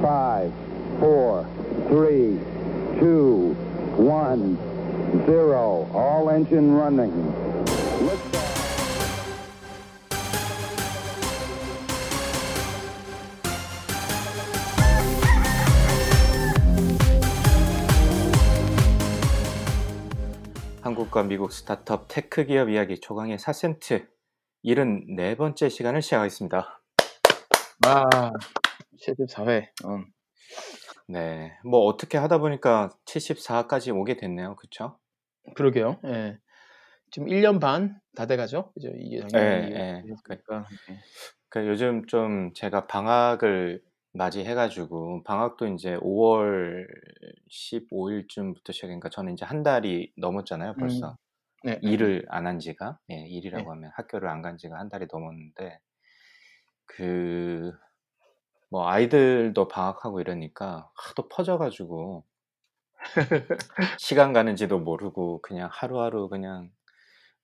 five, four, three, two, one, zero. All engine running. Liftoff. 한국과 미국 스타트업 테크 기업 이야기 초강의 4센트 74번째 시간을 시작하겠습니다. 아, 74회. 어. 네, 뭐 어떻게 하다 보니까 74까지 오게 됐네요. 그쵸? 그러게요. 예. 지금 1년 반 다 돼가죠? 그죠? 이게 예, 작년에 예. 이랬으니까. 예. 그 요즘 좀 제가 방학을 맞이해가지고 방학도 이제 5월 15일쯤부터 시작인가 저는 이제 한 달이 넘었잖아요. 벌써 네. 일을 안 한 지가 예, 일이라고 네. 하면 학교를 안 간 지가 한 달이 넘었는데 그 뭐 아이들도 방학하고 이러니까 하도 퍼져가지고 시간 가는지도 모르고 그냥 하루하루 그냥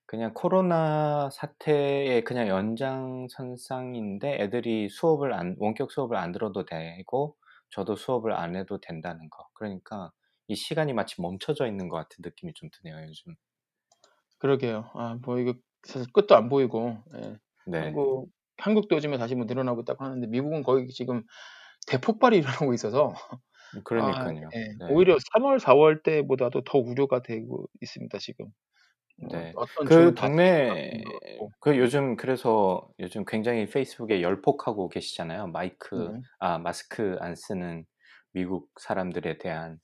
그냥 코로나 사태의 그냥 연장선상인데 애들이 수업을 안 원격 수업을 안 들어도 되고 저도 수업을 안 해도 된다는 거. 그러니까 이 시간이 마치 멈춰져 있는 것 같은 느낌이 좀 드네요, 요즘. 그러게요. 아, 뭐 이거 사실 끝도 안 보이고. 예. 네. 한국 한국도 요즘에 다시 뭐 늘어나고 있다고 하는데 미국은 거의 지금 대폭발이 일어나고 있어서 그러니까요. 아, 예. 네. 오히려 3월, 4월 때보다도 더 우려가 되고 있습니다, 지금. 뭐 네. 어떤 그 동네. 그 요즘 그래서 요즘 굉장히 페이스북에 열폭하고 계시잖아요. 마이크 네. 아 마스크 안 쓰는 미국 사람들에 대한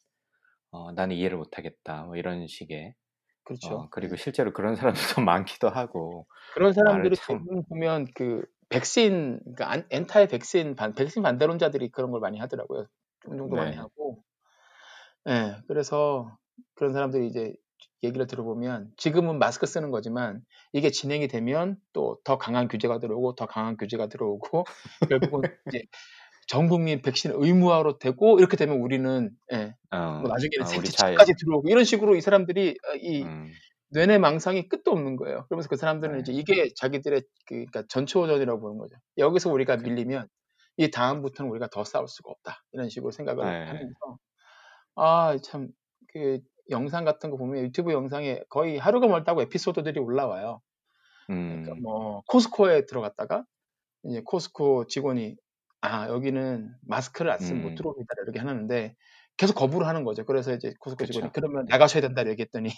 어, 나는 이해를 못하겠다 뭐 이런 식의 그렇죠. 어, 그리고 예. 실제로 그런 사람들도 많기도 하고 그런 말을 사람들이 참 보면 그 백신 그러니까 안 엔타이 백신 반 백신 반대론자들이 그런 걸 많이 하더라고요. 어느 정도 많이 네. 하고. 예. 그래서 그런 사람들이 이제 얘기를 들어보면 지금은 마스크 쓰는 거지만 이게 진행이 되면 또 더 강한 규제가 들어오고 더 강한 규제가 들어오고 결국은 이제 전 국민 백신 의무화로 되고 이렇게 되면 우리는 예. 뭐 어, 나중에는 아, 우리 생체 자유 칩까지 들어오고 이런 식으로 이 사람들이 어, 이 음, 뇌내 망상이 끝도 없는 거예요. 그러면서 그 사람들은 네. 이제 이게 자기들의 그 그러니까 전초전이라고 보는 거죠. 여기서 우리가 그, 밀리면 이 다음부터는 우리가 더 싸울 수가 없다. 이런 식으로 생각을 네. 하면서 아, 참 그 영상 같은 거 보면 유튜브 영상에 거의 하루가 멀다고 에피소드들이 올라와요. 그러니까 음, 뭐 코스코에 들어갔다가 이제 코스코 직원이 아, 여기는 마스크를 안 쓰면 못 음, 들어옵니다. 이렇게 하는데 계속 거부를 하는 거죠. 그래서 이제 코스코 직원이 그쵸. 그러면 네. 나가셔야 된다 얘기했더니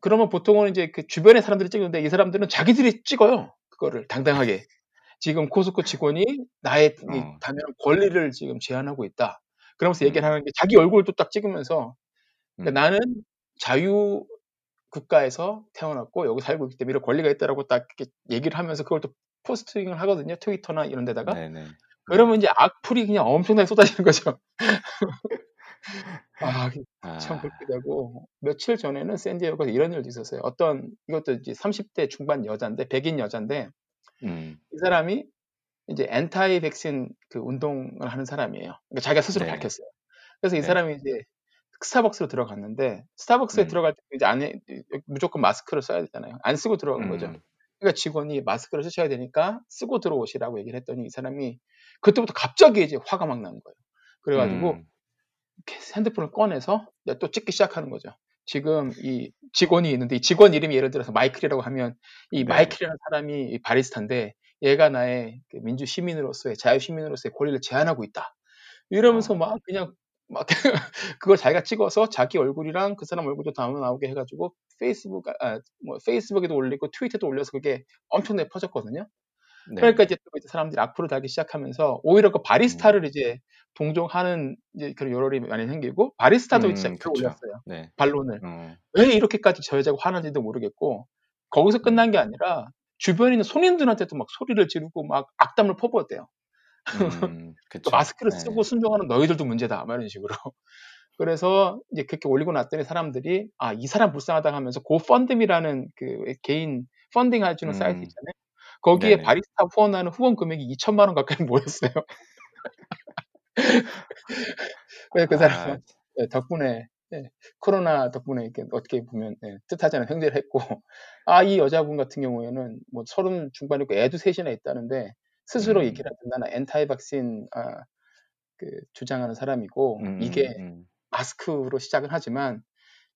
그러면 보통은 이제 그 주변의 사람들이 찍는데 이 사람들은 자기들이 찍어요. 그거를 당당하게. 지금 코스코 직원이 나의 이 어, 당연한 권리를 지금 제한하고 있다. 그러면서 얘기를 음, 하는 게 자기 얼굴도 딱 찍으면서 그러니까 음, 나는 자유 국가에서 태어났고 여기 살고 있기 때문에 이런 권리가 있다라고 딱 이렇게 얘기를 하면서 그걸 또 포스팅을 하거든요. 트위터나 이런 데다가. 네네. 네. 그러면 이제 악플이 그냥 엄청나게 쏟아지는 거죠. 아, 참 아, 그렇게 되고 며칠 전에는 샌디에고에서 이런 일도 있었어요. 어떤 이것도 이제 30대 중반 여자인데 백인 여자인데 음, 이 사람이 이제 엔타이 백신 그 운동을 하는 사람이에요. 그러니까 자기가 스스로 네네. 밝혔어요. 그래서 이 네. 사람이 이제 스타벅스로 들어갔는데 스타벅스에 음, 들어갈 때 이제 안에 무조건 마스크를 써야 되잖아요. 안 쓰고 들어간 거죠. 음, 그러니까 직원이 마스크를 쓰셔야 되니까 쓰고 들어오시라고 얘기를 했더니 이 사람이 그때부터 갑자기 이제 화가 막 나는 거예요. 그래가지고 음, 핸드폰을 꺼내서 또 찍기 시작하는 거죠. 지금 이 직원이 있는데 이 직원 이름이 예를 들어서 마이클이라고 하면 이 네. 마이클이라는 사람이 이 바리스타인데 얘가 나의 그 민주 시민으로서의 자유 시민으로서의 권리를 제한하고 있다. 이러면서 어, 막 그냥 막 그걸 자기가 찍어서 자기 얼굴이랑 그 사람 얼굴도 다 나오게 해가지고 페이스북 아, 뭐 페이스북에도 올리고 트위터도 올려서 그게 엄청나게 퍼졌거든요. 그러니까 네네. 이제 또 이제 사람들이 악플을 달기 시작하면서 오히려 그 음, 바리스타를 이제 동정하는 이제 그런 여론이 많이 생기고 바리스타도 이제 음, 댓글을 그쵸. 올렸어요. 네. 반론을. 어, 왜 이렇게까지 저 여자가 화나는지도 모르겠고 거기서 음, 끝난 게 아니라 주변에 있는 손님들한테도 막 소리를 지르고 막 악담을 퍼부었대요. 음, 그. 마스크를 네. 쓰고 순종하는 너희들도 문제다. 막 이런 식으로. 그래서 이제 그렇게 올리고 났더니 사람들이 아, 이 사람 불쌍하다 하면서 고펀드미라는 그 개인 펀딩 해주는 사이트 음, 있잖아요. 거기에 네네. 바리스타 후원하는 후원 금액이 2천만 원 가까이 모였어요. 그래서 그 아, 사람은 예, 덕분에 예, 코로나 덕분에 이렇게 어떻게 보면 예, 뜻하지 않은 형제를 했고 아, 이 여자분 같은 경우에는 뭐 서른 중반이고 애도 셋이나 있다는데 스스로 음, 얘기를 하든 나는 엔타이 박신 아, 그 주장하는 사람이고 음, 이게 음, 음. 마스크로 시작은 하지만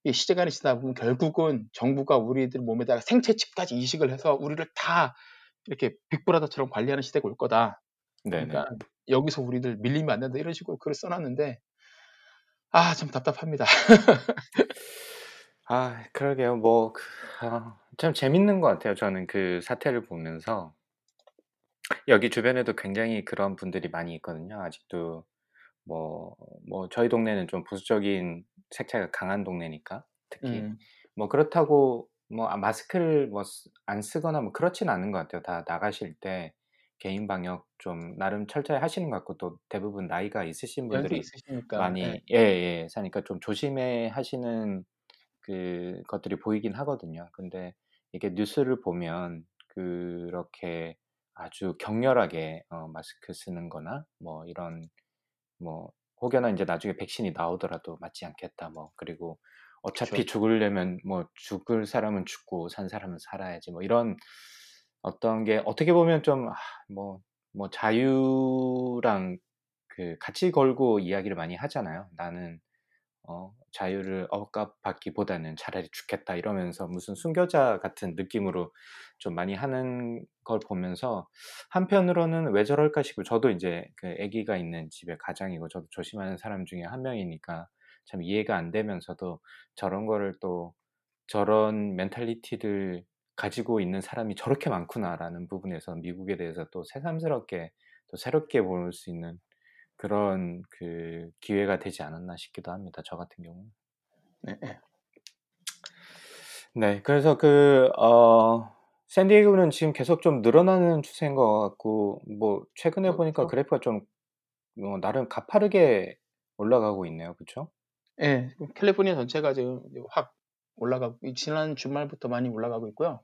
이 시간이 지나다 보면 결국은 정부가 우리들 몸에다가 생체 칩까지 이식을 해서 우리를 다 이렇게 빅브라더처럼 관리하는 시대가 올 거다. 네네. 그러니까 여기서 우리들 밀리면 안 된다 이런 식으로 글을 써놨는데 아 참 답답합니다. 아, 그러게요. 뭐, 그, 아, 참 재밌는 것 같아요. 저는 그 사태를 보면서. 여기 주변에도 굉장히 그런 분들이 많이 있거든요. 아직도 뭐, 뭐 저희 동네는 좀 보수적인 색채가 강한 동네니까 특히 음, 뭐 그렇다고 뭐 아, 마스크를 뭐 안 쓰거나 뭐 그렇진 않은 것 같아요. 다 나가실 때 개인 방역 좀 나름 철저히 하시는 것 같고 또 대부분 나이가 있으신 분들이 있으시니까 예, 많이 예, 예, 사니까 좀 조심해 하시는 그 것들이 보이긴 하거든요. 근데 이게 뉴스를 보면 그렇게 아주 격렬하게 어, 마스크 쓰는 거나 뭐 이런 뭐 혹여나 이제 나중에 백신이 나오더라도 맞지 않겠다 뭐 그리고 어차피 그쵸. 죽으려면 뭐 죽을 사람은 죽고 산 사람은 살아야지 뭐 이런 어떤 게 어떻게 보면 좀 아, 뭐, 뭐 자유랑 그 같이 걸고 이야기를 많이 하잖아요. 나는 어, 자유를 억압받기보다는 차라리 죽겠다 이러면서 무슨 순교자 같은 느낌으로 좀 많이 하는 걸 보면서 한편으로는 왜 저럴까 싶고 저도 이제 그 아기가 있는 집에 가장이고 저도 조심하는 사람 중에 한 명이니까 참 이해가 안 되면서도 저런 거를 또 저런 mentality를 가지고 있는 사람이 저렇게 많구나라는 부분에서 미국에 대해서 또 새삼스럽게 또 새롭게 볼 수 있는 그런 그 기회가 되지 않았나 싶기도 합니다. 저 같은 경우는. 네, 네. 네, 그래서 그, 어, 샌디에이고는 지금 계속 좀 늘어나는 추세인 것 같고, 뭐, 최근에 뭐, 보니까 또, 그래프가 좀, 어, 나름 가파르게 올라가고 있네요. 그쵸? 예, 캘리포니아 전체가 지금 확 올라가고 이 지난 주말부터 많이 올라가고 있고요.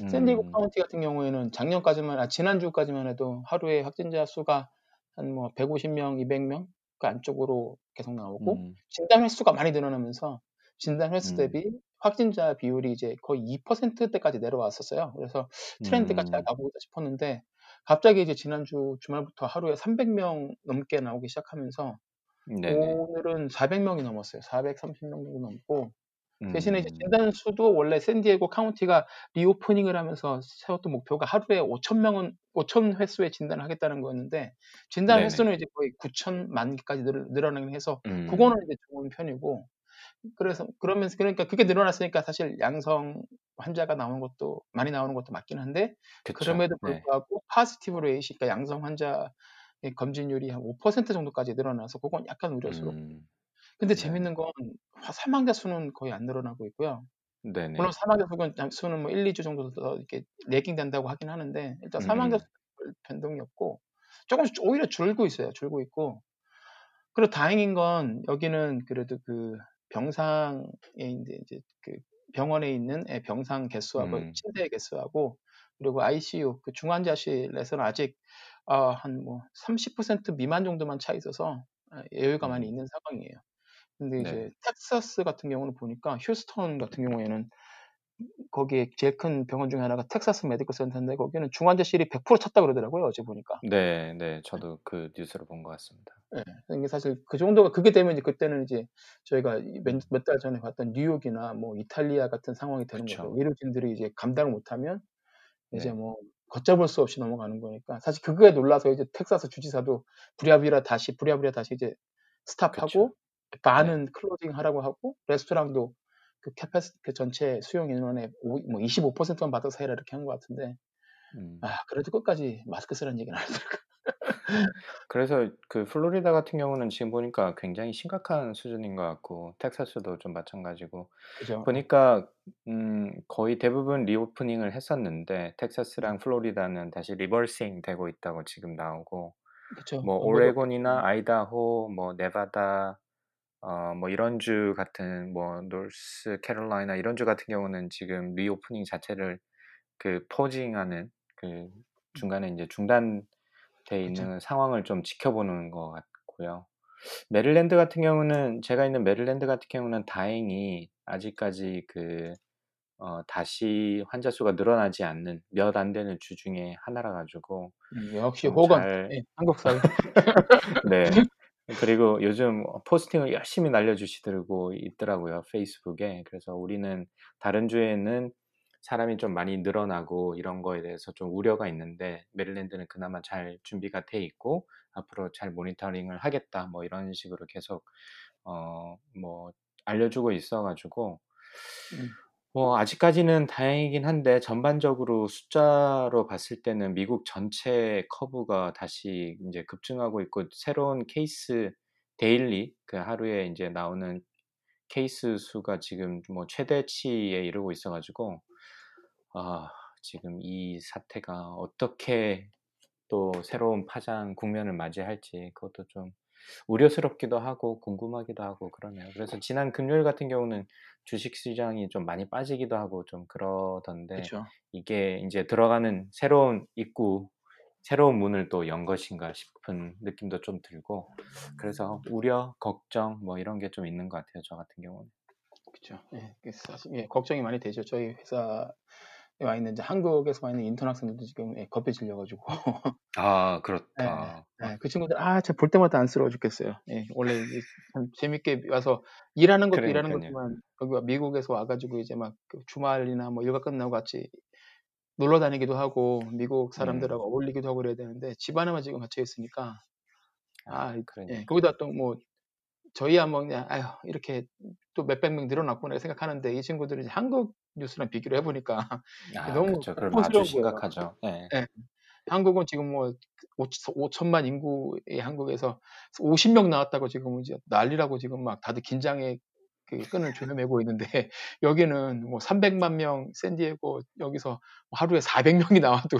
음, 카운티 같은 경우에는 작년까지만 아 지난주까지만 해도 하루에 확진자 수가 한 뭐 150명, 200명? 그 안쪽으로 계속 나오고 음, 진단 횟수가 많이 늘어나면서 진단 횟수 음, 대비 확진자 비율이 이제 거의 2%대까지 내려왔었어요. 그래서 트렌드가 잘 음, 가고 있다 싶었는데 갑자기 이제 지난주 주말부터 하루에 300명 넘게 나오기 시작하면서 네네. 오늘은 400명이 넘었어요. 430명 정도 넘고 대신에 이제 음, 진단 수도 원래 샌디에고 카운티가 reopening을 하면서 세웠던 목표가 하루에 5,000명은 5,000 횟수의 진단을 하겠다는 거였는데 진단 네네. 횟수는 이제 거의 9,000만 개까지 늘, 늘어나긴 해서 그거는 음, 이제 좋은 편이고 그래서 그러면서 그러니까 그게 늘어났으니까 사실 양성 환자가 나오는 것도 많이 나오는 것도 맞긴 한데 그쵸. 그럼에도 네. 불구하고 positive rate이 그러니까 양성 환자의 검진율이 한 5% 정도까지 늘어나서 그건 약간 우려스럽고 음, 근데 네네. 재밌는 건 사망자 수는 거의 안 늘어나고 있고요. 물론 네네. 사망자 수는 수는 뭐 1-2주 정도 더 이렇게 lagging 된다고 하긴 하는데 일단 음, 사망자 음, 수 변동이 없고 조금씩 오히려 줄고 있어요. 줄고 있고. 그리고 다행인 건 여기는 그래도 그 병상에 인제 이제 그 병원에 있는 예 병상 개수하고 음, 침대 개수하고 그리고 ICU 그 중환자실에서는 아직 아 한뭐 30% 미만 정도만 차 있어서 아 여유가 많이 음, 있는 상황이에요. 근데 이제 네. 텍사스 같은 경우는 보니까 휴스턴 같은 경우에는 거기에 제일 큰 병원 중에 하나가 텍사스 메디컬 센터인데 거기는 중환자실이 100% 찼다 그러더라고요, 어제 보니까. 네, 네. 저도 그 뉴스를 본 것 같습니다. 예. 이게 사실 그 정도가 그게 되면 이제 그때는 이제 저희가 몇 음, 몇달 전에 봤던 뉴욕이나 뭐 이탈리아 같은 상황이 되는 거죠. 그쵸. 의료진들이 이제 감당을 못하면 이제 네. 뭐 걷잡을 수 없이 넘어가는 거니까 사실 그거에 놀라서 이제 텍사스 주지사도 부랴부랴 다시 부랴부랴 다시 이제. stop하고 네. 바는 closing 하라고 하고 레스토랑도 그 capacity 그 전체 수용 인원의 오뭐 25%만 받아서 해라 이렇게 한 것 같은데 음. 아 그래도 끝까지 마스크 쓰라는 얘기는 안 하더라고요. 그래서 그 플로리다 같은 경우는 지금 보니까 굉장히 심각한 수준인 것 같고 텍사스도 좀 마찬가지고 그죠. 예. 보니까 음 거의 대부분 reopening을 했었는데 음. 텍사스랑 플로리다는 다시 reversing 되고 있다고 지금 나오고 그쵸. 뭐 정보도 오레곤이나 아이다호 뭐 네바다 어 뭐 이런 주 같은 뭐 노스 캐롤라이나 이런 주 같은 경우는 지금 reopening 자체를 그 pausing하는 그음 중간에 인제 중단 돼 그쵸. 있는 상황을 좀 지켜보는 것 같고요. 메릴랜드 같은 경우는 제가 있는 메릴랜드 같은 경우는 다행히 아직까지 그 어 다시 환자 수가 늘어나지 않는 몇 안 되는 주 중에 하나라 가지고 음 역시 좀 호건. 잘 예. 한국 사회. 네. 그리고 요즘 posting을 열심히 날려주시더라고 있더라고요 페이스북에. 그래서 우리는 다른 주에는 사람이 좀 많이 늘어나고 이런 거에 대해서 좀 우려가 있는데 메릴랜드는 그나마 잘 준비가 돼 있고 앞으로 잘 모니터링을 하겠다 뭐 이런 식으로 계속 어 뭐 알려주고 있어가지고 음. 뭐 아직까지는 다행이긴 한데 전반적으로 숫자로 봤을 때는 미국 전체 커브가 다시 이제 급증하고 있고 새로운 케이스 데일리 그 하루에 이제 나오는 케이스 수가 지금 뭐 최대치에 이르고 있어가지고 아 지금 이 사태가 어떻게 또 새로운 파장 국면을 맞이할지 그것도 좀 우려스럽기도 하고 궁금하기도 하고 그러네요. 그래서 지난 금요일 같은 경우는 주식 시장이 좀 많이 빠지기도 하고 좀 그러던데 그쵸. 이게 이제 들어가는 새로운 입구, 새로운 문을 또 연 것인가 싶은 느낌도 좀 들고 그래서 우려, 걱정 뭐 이런 게 좀 있는 것 같아요. 저 같은 경우는. 그쵸. 예, 그 사실 예, 걱정이 많이 되죠. 저희 회사에 와 있는 이제 한국에서 와 있는 인턴 학생들도 지금 예, 겁에 질려가지고 아 예, 그렇다. 예, 그 친구들 아, 진짜 볼 때마다 안쓰러워 죽겠어요. 예, 원래 참 재밌게 와서 일하는 것도 일하는 그러니까요. 거지만 여기 와- 미국에서 와가지고 이제 막그 주말이나 뭐 일과 끝나고 같이 놀러 다니기도 하고 미국 음, 사람들하고 어울리기도 하고 그래야 되는데 집 안에만 지금 갇혀 있으니까 아 예, 그러니까. 거기다 또 뭐 저희야 뭐 그냥 아휴 이렇게 또 몇백 명 늘어났구나 생각하는데 이 친구들이 이제 한국 뉴스랑 비교를 해보니까 아 너무 그렇죠. 그럼 아주. 심각하죠. 예. 예. 한국은 지금 뭐 5천만 인구의 한국에서 50명 나왔다고 지금 이제 난리라고 지금 막 다들 긴장의 그 끈을 조여매고 있는데 여기는 뭐 300만 명 샌디에고 여기서 뭐 하루에 400명이 나와도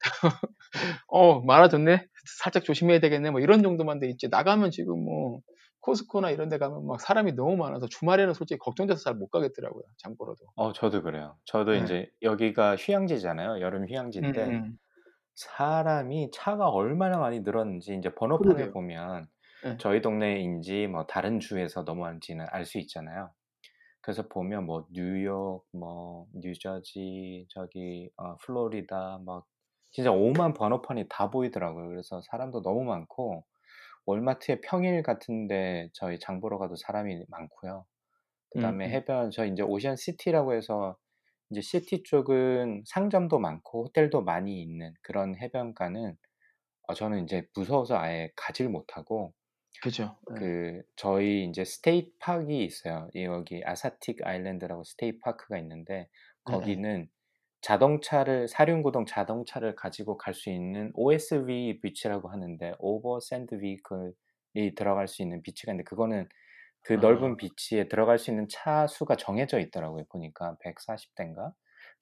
어 많아졌네 살짝 조심해야 되겠네 뭐 이런 정도만 돼 있지 나가면 지금 뭐 코스코나 이런 데 가면 막 사람이 너무 많아서 주말에는 솔직히 걱정돼서 잘 못 가겠더라고요 장 보러도 어 저도 그래요. 저도 네. 인제 여기가 휴양지잖아요. 여름 음, 휴양지인데 음. 사람이 차가 얼마나 많이 늘었는지 인제 번호판을 그러게요 보면 예. 저희 동네인지 뭐 다른 주에서 넘어왔는지는 알 수 있잖아요. 그래서 보면 뭐 뉴욕, 뭐 뉴저지, 저기 어 플로리다 막 진짜 오만 번호판이 다 보이더라고요. 그래서 사람도 너무 많고 월마트에 평일 같은데 저희 장 보러 가도 사람이 많고요. 음, 그다음에 음. 해변 저희 인제 오션 시티라고 해서 인제 city 쪽은 상점도 많고 호텔도 많이 있는 그런 해변가는 어 저는 인제 무서워서 아예 가지를 못하고 그죠. 예. 그 저희 인제 state park이 있어요. 이 여기 Assateague Island라고 state park가 있는데 예, 예. 거기는 자동차를 사륜구동 자동차를 가지고 갈 수 있는 OSV beach라고 하는데 over sand vehicle이 들어갈 수 있는 beach가 있는데 그거는 그 아, 넓은 beach에 들어갈 수 있는 차 수가 정해져 있더라고요. 보니까 140 대인가.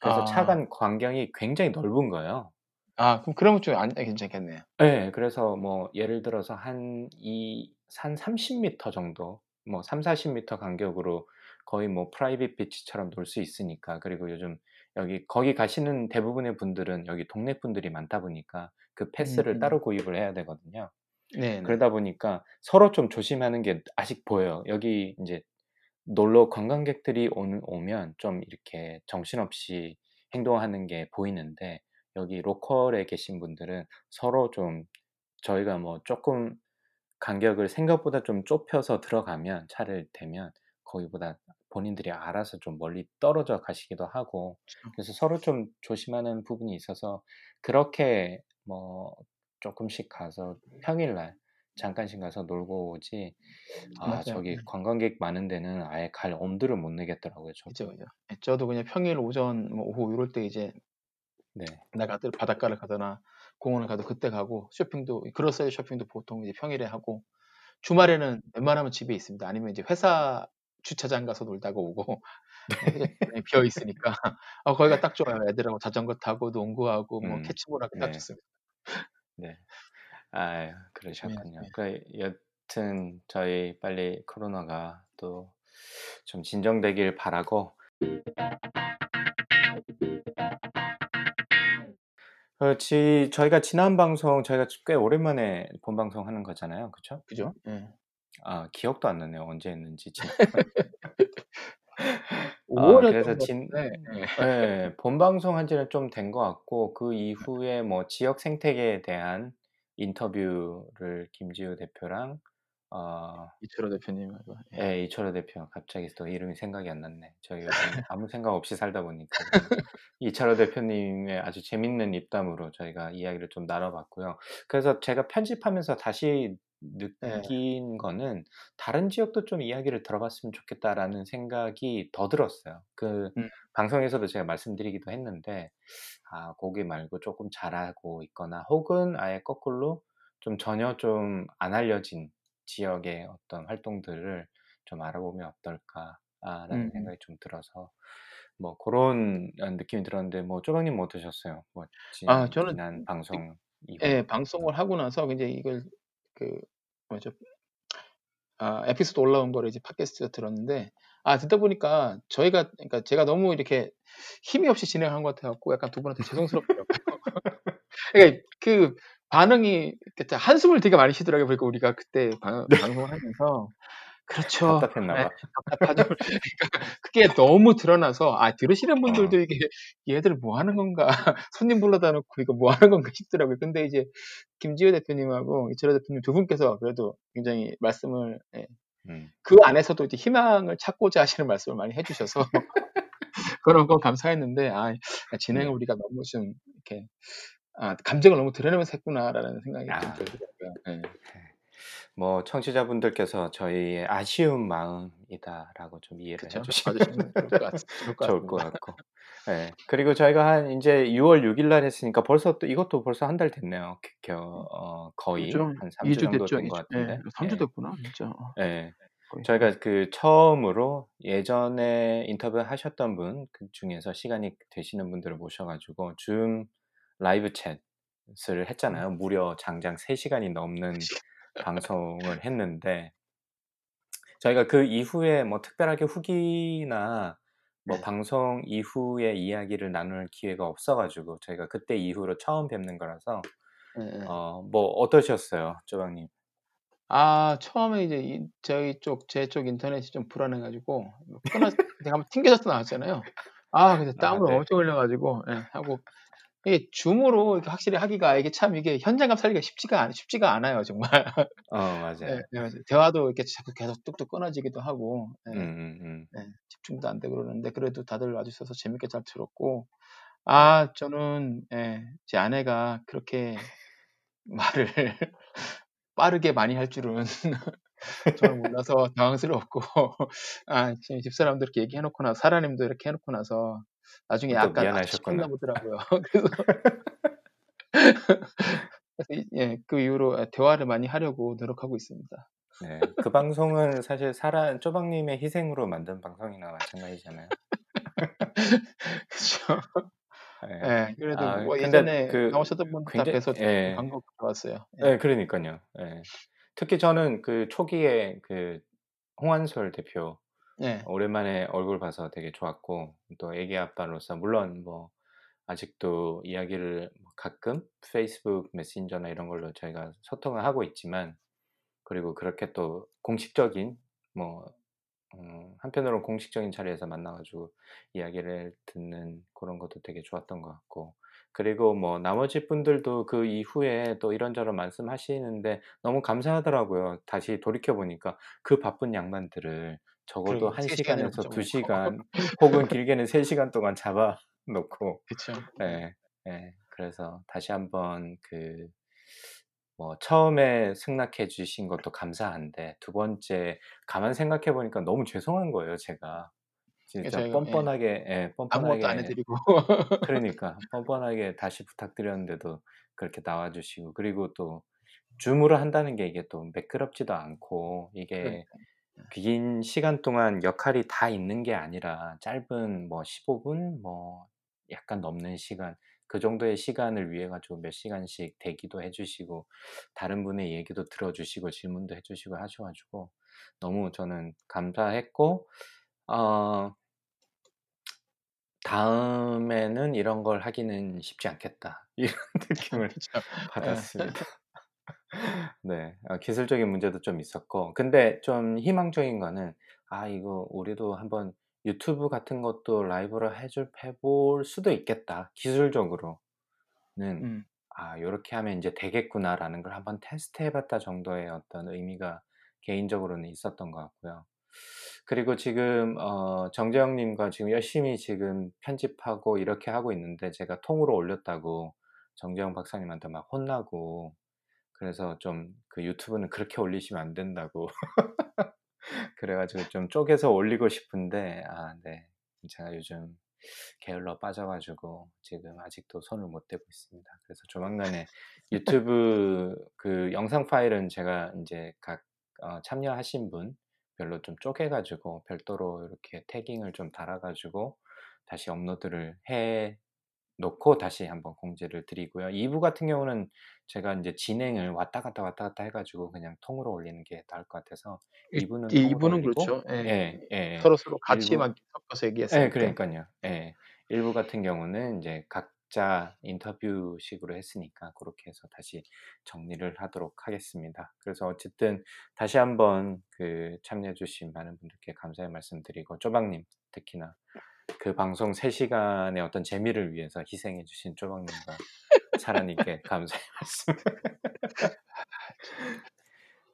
그래서 차 아, 간 간격이 굉장히 넓은 거예요. 아, 그럼 그러면 좀 안, 괜찮겠네요. 예. 그래서 뭐 예를 들어서 한이한30 미터 정도 뭐 3-40 미터 간격으로 거의 뭐 private beach처럼 놀 수 있으니까 그리고 요즘 여기 거기 가시는 대부분의 분들은 여기 동네 분들이 많다 보니까 그 음, 패스를 음. 따로 구입을 해야 되거든요. 네네. 그러다 보니까 서로 좀 조심하는 게 아직 보여요. 여기 인제 놀러 관광객들이 오면 좀 이렇게 정신없이 행동하는 게 보이는데 여기 로컬에 계신 분들은 서로 좀 저희가 뭐 쪼끔 간격을 생각보다 좀 좁혀서 들어가면 차를 대면 거기보다 본인들이 알아서 좀 멀리 떨어져 가시기도 하고. 그래서 서로 좀 조심하는 부분이 있어서 그렇게 뭐 쪼끔씩 가서 평일날 잠깐씩 가서 놀고 오지 아 맞아요. 저기 예. 관광객 많은 데는 아예 갈 엄두를 못 내겠더라고요 저도. 그죠. 예, 저도 그냥 평일 오전 뭐 오후 요럴 때 이제 네. 나가들 바닷가를 가거나 공원을 가도 그때 가고 쇼핑도 그로서리 쇼핑도 보통 이제 평일에 하고 네. 주말에는 웬만하면 집에 있습니다. 아니면 이제 회사 주차장 가서 놀다가 오고 예, 회사장이 비어 있으니까 어 거기가 딱 좋아요. 애들하고 자전거 타고 농구하고 뭐 음. 캐치볼 하기 딱 네. 좋습니다. 네. 조심해야죠. 그러셨군요. 예. 그 여튼 저희 빨리 코로나가 또 좀 진정되길 바라고 어 지 저희가 지난 방송 저희가 꽤 오랜만에 본 방송 하는 거잖아요. 그쵸? 그죠? 예. 아 기억도 안 나네요. 언제 했는지 지난 5아 월에 그래서 했던 것 진 같은데 예. 예. 본 방송 한 지는 좀 된 것 같고 그 이후에 뭐 지역 생태계에 대한 인터뷰를 김지우 대표랑 어 이철호 대표님 하고. 예. 예, 이철호 대표 갑자기 또 이름이 생각이 안 났네. 저희 요즘 아무 생각 없이 살다 보니까 이철호 대표님의 아주 재밌는 입담으로 저희가 이야기를 좀 나눠봤고요. 그래서 제가 편집하면서 다시 네. 느낀 거는 '다른 지역도 좀 이야기를 들어봤으면 좋겠다.'라는 생각이 더 들었어요. 그 음. 방송에서도 제가 말씀드리기도 했는데 아 거기 말고 조금 잘하고 있거나 혹은 아예 거꾸로 좀 전혀 좀 안 알려진 지역의 어떤 활동들을 좀 알아보면 어떨까라는 음. 생각이 좀 들어서 뭐 고런 어 느낌이 들었는데 뭐 쪼박님은 어떠셨어요? 뭐 지 아 저는 지난 이 방송 이후. 예 방송을 하고 나서 이제 이걸 그 뭐죠? 아 에피소드 올라온 거를 이제 팟캐스트에서 들었는데 아 듣다 보니까 저희가 그러니까 제가 너무 이렇게 힘이 없이 진행한 것 같아 갖고 약간 두 분한테 죄송스럽더라고요. 그러니까 그 반응이 그러니까 한숨을 되게 많이 쉬더라고요. 그러니까 우리가 그때 방 네. 방송을 하면서 그렇죠. 답답했나 예. 봐. 답답하죠. 그러니까 그게 너무 드러나서 아 들으시는 어. 분들도 이게 '얘들 뭐 하는 건가? 손님 불러다 놓고 이거 뭐 하는 건가?' 싶더라고요. 근데 이제 김지호 대표님하고 이철호 대표님 두 분께서 그래도 굉장히 말씀을 예 음. 그 안에서도 이제 희망을 찾고자 하시는 말씀을 많이 해 주셔서 그런 건 감사했는데 아 진행을 네. 우리가 너무 좀 이렇게 '아 감정을 너무 드러내면서 했구나.'라는 생각이 좀 아. 들더라고요. 예. 예. 뭐 청취자분들께서 저희의 아쉬운 마음이다라고 좀 이해를 해 그쵸. 주시면 봐주시면 좋을 것 같 좋을 것. 같고. 예. 그리고 저희가 한 인제 6월 6일 날 했으니까 벌써 또 이것도 벌써 1달 됐네요. 그겨어 거의 그죠. 한3 2주주 정도 됐죠. 된2것 주. 예. 같은데. 3주 예. 됐구나 진짜. 거의. 저희가 그 처음으로 예전에 인터뷰 하셨던 분 그 중에서 시간이 되시는 분들을 모셔 가지고 줌 라이브 챗을 했잖아요. 무려 장장 3 시간이 넘는 방송을 했는데 저희가 그 이후에 뭐 특별하게 후기나 뭐 네. 방송 이후에 이야기를 나눌 기회가 없어 가지고 저희가 그때 이후로 처음 뵙는 거라서 예예. 어뭐 어떠셨어요? 쪼박님? 아 처음에 이제 이 저희 쪽 제 쪽 인터넷이 좀 불안해 가지고 뭐 끊어 제가 한번 튕겨져서 나왔잖아요. 아 그래서 아 땀을 네. 엄청 흘려 가지고 예 하고 이게 줌으로 이렇게 확실히 하기가 이게 참 이게 현장감 살기가 쉽지가 않 쉽지가 않아요 정말. 어예 맞아요. 네 맞아요. 대화도 이렇게 자꾸 계속 뚝뚝 끊어지기도 하고 예. 음음음. 네 집중도 안 되고 그러는데 그래도 다들 와 주셔서 재밌게 잘 들었고 네. 아 저는 예제 아내가 그렇게 말을 빠르게 많이 할 줄은 저는 몰라서 당황스러웠고 아 지금 집사람도 이렇게 얘기해 놓고 나서 사라님도 이렇게 해 놓고 나서 나중에 또 약간 아 미안하셨구나. 보더라고요. 그래서 예 그 이후로 예 대화를 많이 하려고 노력하고 있습니다. 네. 그 방송은 사실 사라 쪼박님의 희생으로 만든 방송이나 마찬가지잖아요. 그쵸. 예. 예. 그래도 아 뭐 예전에 그 나오셨던 분들 다 굉장히 뵈서 예. 반갑고 좋았어요. 예. 예 그러니깐요. 예. 특히 저는 그 초기에 그 홍한솔 대표 예. 오랜만에 얼굴 봐서 되게 좋았고 또 애기 아빠로서 물론 뭐 아직도 이야기를 뭐 가끔 페이스북 메신저나 이런 걸로 저희가 소통을 하고 있지만 그리고 그렇게 또 공식적인 뭐 음 한편으로는 공식적인 자리에서 만나 가지고 이야기를 듣는 고런 것도 되게 좋았던 것 같고 그리고 뭐 나머지 분들도 그 이후에 또 이런저런 말씀하시는데 너무 감사하더라고요. 다시 돌이켜 보니까 그 바쁜 양반들을 적어도 그러게요. 1 3 시간이나 시간에서 2 붙잡아 놓고. 시간 혹은 길게는 3 시간 동안 잡아 놓고 그쵸. 예. 예. 그래서 다시 한번 그 뭐 처음에 승낙해 주신 것도 감사한데 두 번째 가만 생각해 보니까 너무 죄송한 거예요 제가. 예 진짜 저희가 예. 뻔뻔하게 예 아무것도 안해 뻔뻔하게 드리고. 그러니까 뻔뻔하게 다시 부탁드렸는데도 그렇게 나와 주시고 그리고 또 줌으로 한다는 게 이게 또 매끄럽지도 않고 이게 그러니까요. 예. 긴 시간 동안 역할이 다 있는 게 아니라 짧은 뭐 15분 뭐 약간 넘는 시간 그 정도의 시간을 위해 가지고 몇 시간씩 대기도 해 주시고 다른 분의 얘기도 들어 주시고 질문도 해 주시고 하셔 가지고 너무 저는 감사했고 어 '다음에는 이런 걸 하기는 쉽지 않겠다.' 이런 느낌을. 예. 받았습니다. 네. 아 기술적인 문제도 좀 있었고 근데 좀 희망적인 거는 '아 이거 우리도 한번 유튜브 같은 것도 라이브로 해 줄 해 볼 수도 있겠다 기술적으로는. 음. '아 요렇게 하면 인제 되겠구나.'라는 걸 한번 테스트해 봤다 정도의 어떤 의미가 개인적으로는 있었던 것 같고요. 그리고 지금 어 정재영 님과 지금 열심히 지금 편집하고 이렇게 하고 있는데 제가 통으로 올렸다고 정재영 박사님한테 막 혼나고 그래서 좀 그 유튜브는 그렇게 올리시면 안 된다고 그래 가지고 좀 쪼개서 올리고 싶은데 아 네. 제가 요즘 게을러 빠져 가지고 지금 아직도 손을 못 대고 있습니다. 그래서 조만간에 유튜브 그 영상 파일은 제가 인제 각 어 참여하신 분 별로 좀 쪼개 가지고 별도로 이렇게 태깅을 좀 달아 가지고 다시 업로드를 해 놓고 다시 한번 공지를 드리고요. 2부 같은 경우는 제가 인제 진행을 왔다 갔다, 왔다 갔다 해 가지고 그냥 통으로 올리는 게 나을 것 같아서 2 부는 이 통으로 부는 올리고 그렇죠. 예. 예 예 예. 서로 서로 같이 1부 막 섞어서 예 얘기했으니까. 그러니깐요. 예. 1부 같은 경우는 인제 각자 인터뷰식으로 했으니까 고렇게 해서 다시 정리를 하도록 하겠습니다. 그래서 어쨌든 다시 한번 그 참여해 주신 많은 분들께 감사의 말씀드리고 쪼박 님 특히나 그 방송 3 시간의 어떤 재미를 위해서 희생해 주신 쪼박 님과 사라 님께 감사의 말씀.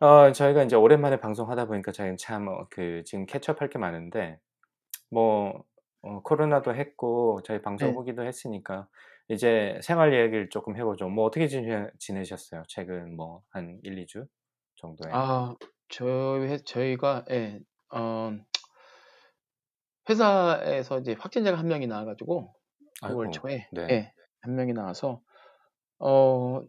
어 저희가 인제 오랜만에 방송하다 보니까 저희는 참어그 지금 캐치업할 게 많은데 뭐 어 코로나도 했고 저희 방송 예. 후기도 했으니까 이제 생활 이야기를 쪼끔 해 보죠. 뭐 어떻게 지내 지내 셨어요? 최근 뭐 한 1-2주 정도에? 아 저희 회 저희가 예. 어 회사에서 이제 확진자가 한 명이 나와 가지고 9월 아이고. 초에 네. 예. 한 명이 나와서 어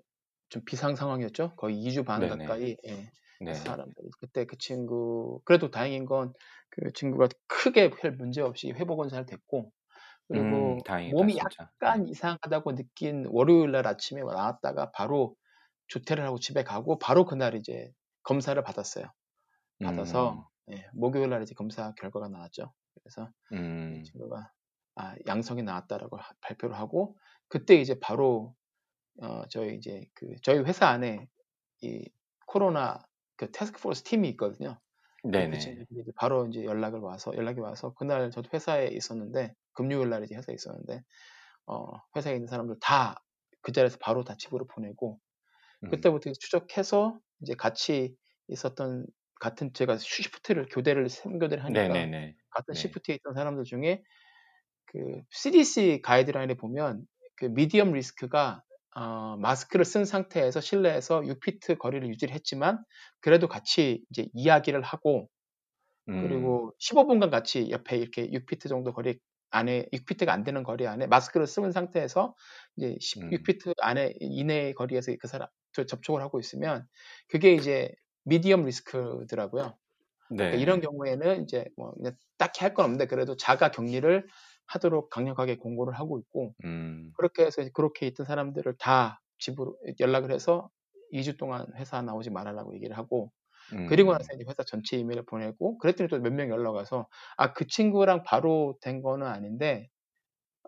좀 비상 상황이었죠. 거의 2주 반 네네. 가까이 예. 네. 사람들이 그때 그 친구 그래도 다행인 건 그 친구가 크게 별 문제 없이 회복은 잘 됐고 그리고 음 다행이다 몸이 진짜. 네. 약간 이상하다고 느낀 월요일 날 아침에 나왔다가 바로 조퇴를 하고 집에 가고 바로 그날 이제 검사를 받았어요. 받아서 음. 예 목요일 날 이제 검사 결과가 나왔죠. 그래서 이 음. 친구가 아 양성이 나왔다라고 하 발표를 하고 그때 이제 바로 어 저희 이제 그 저희 회사 안에 이 코로나 그 태스크 포스 팀이 있거든요. 그 네네. 이제 바로 인제 연락을 와서 연락이 와서 그날 저도 회사에 있었는데 금요일 날 이제 회사에 있었는데 어 회사에 있는 사람들 다 그 자리에서 바로 다 집으로 보내고 음. 그때부터 이제 추적해서 이제 같이 있었던 같은 제가 시프트를 교대를 3 교대를 하니까 네네네. 같은 네. 시프트에 있던 사람들 중에 그 CDC 가이드라인에 보면 그 미디엄 리스크가 어 마스크를 쓴 상태에서 실내에서 6 피트 거리를 유지를 했지만 그래도 같이 이제 이야기를 하고 음. 그리고 15 분간 같이 옆에 이렇게 6 피트 정도 거리 안에 6 피트가 안 되는 거리 안에 마스크를 쓴 상태에서 이제 10 음. 6 피트 안에 이내의 거리에서 그 사람 저 접촉을 하고 있으면 그게 이제 미디엄 리스크더라고요. 그러니까 이런 네. 경우에는 이제 뭐 딱히 할 건 없는데 그래도 자가 격리를 하도록 강력하게 공고를 하고 있고 음. 그렇게 해서 그렇게 있던 사람들을 다 집으로 연락을 해서 2주 동안 회사 나오지 말아라고 얘기를 하고 그리고 음. 나서 이제 회사 전체 이메일을 보내고 그랬더니 또 몇 명이 연락 와서 아 그 친구랑 바로 된 거는 아닌데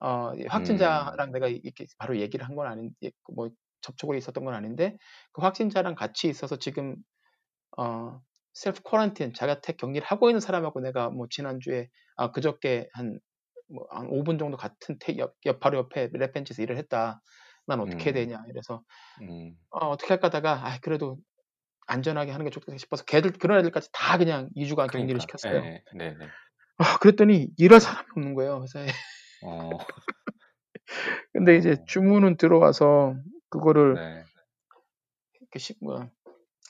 어이 음. 확진자랑 내가 이렇게 바로 얘기를 한 건 아닌데 뭐 접촉이 있었던 건 아닌데 그 확진자랑 같이 있어서 지금 어 self quarantine 자가택 격리를 하고 있는 사람하고 내가 뭐 지난주에 아 그저께 한 뭐 한 5분 정도 같은 테옆옆 바로 옆에 lab bench에서 일을 했다. 난 어떻게 음. 되냐. 이래서 음. 어 어떻게 할까 하다가 아 그래도 안전하게 하는 게 좋겠다 싶어서 걔들 그런 애들까지 다 그냥 2 주간 격리를 그러니까. 시켰어요. 예예. 네네. 아 그랬더니 일할 사람이 없는 거예요, 회사에. 어. 근데 이제 어. 주문은 들어와서 그거를 네. 이렇게 시 뭐야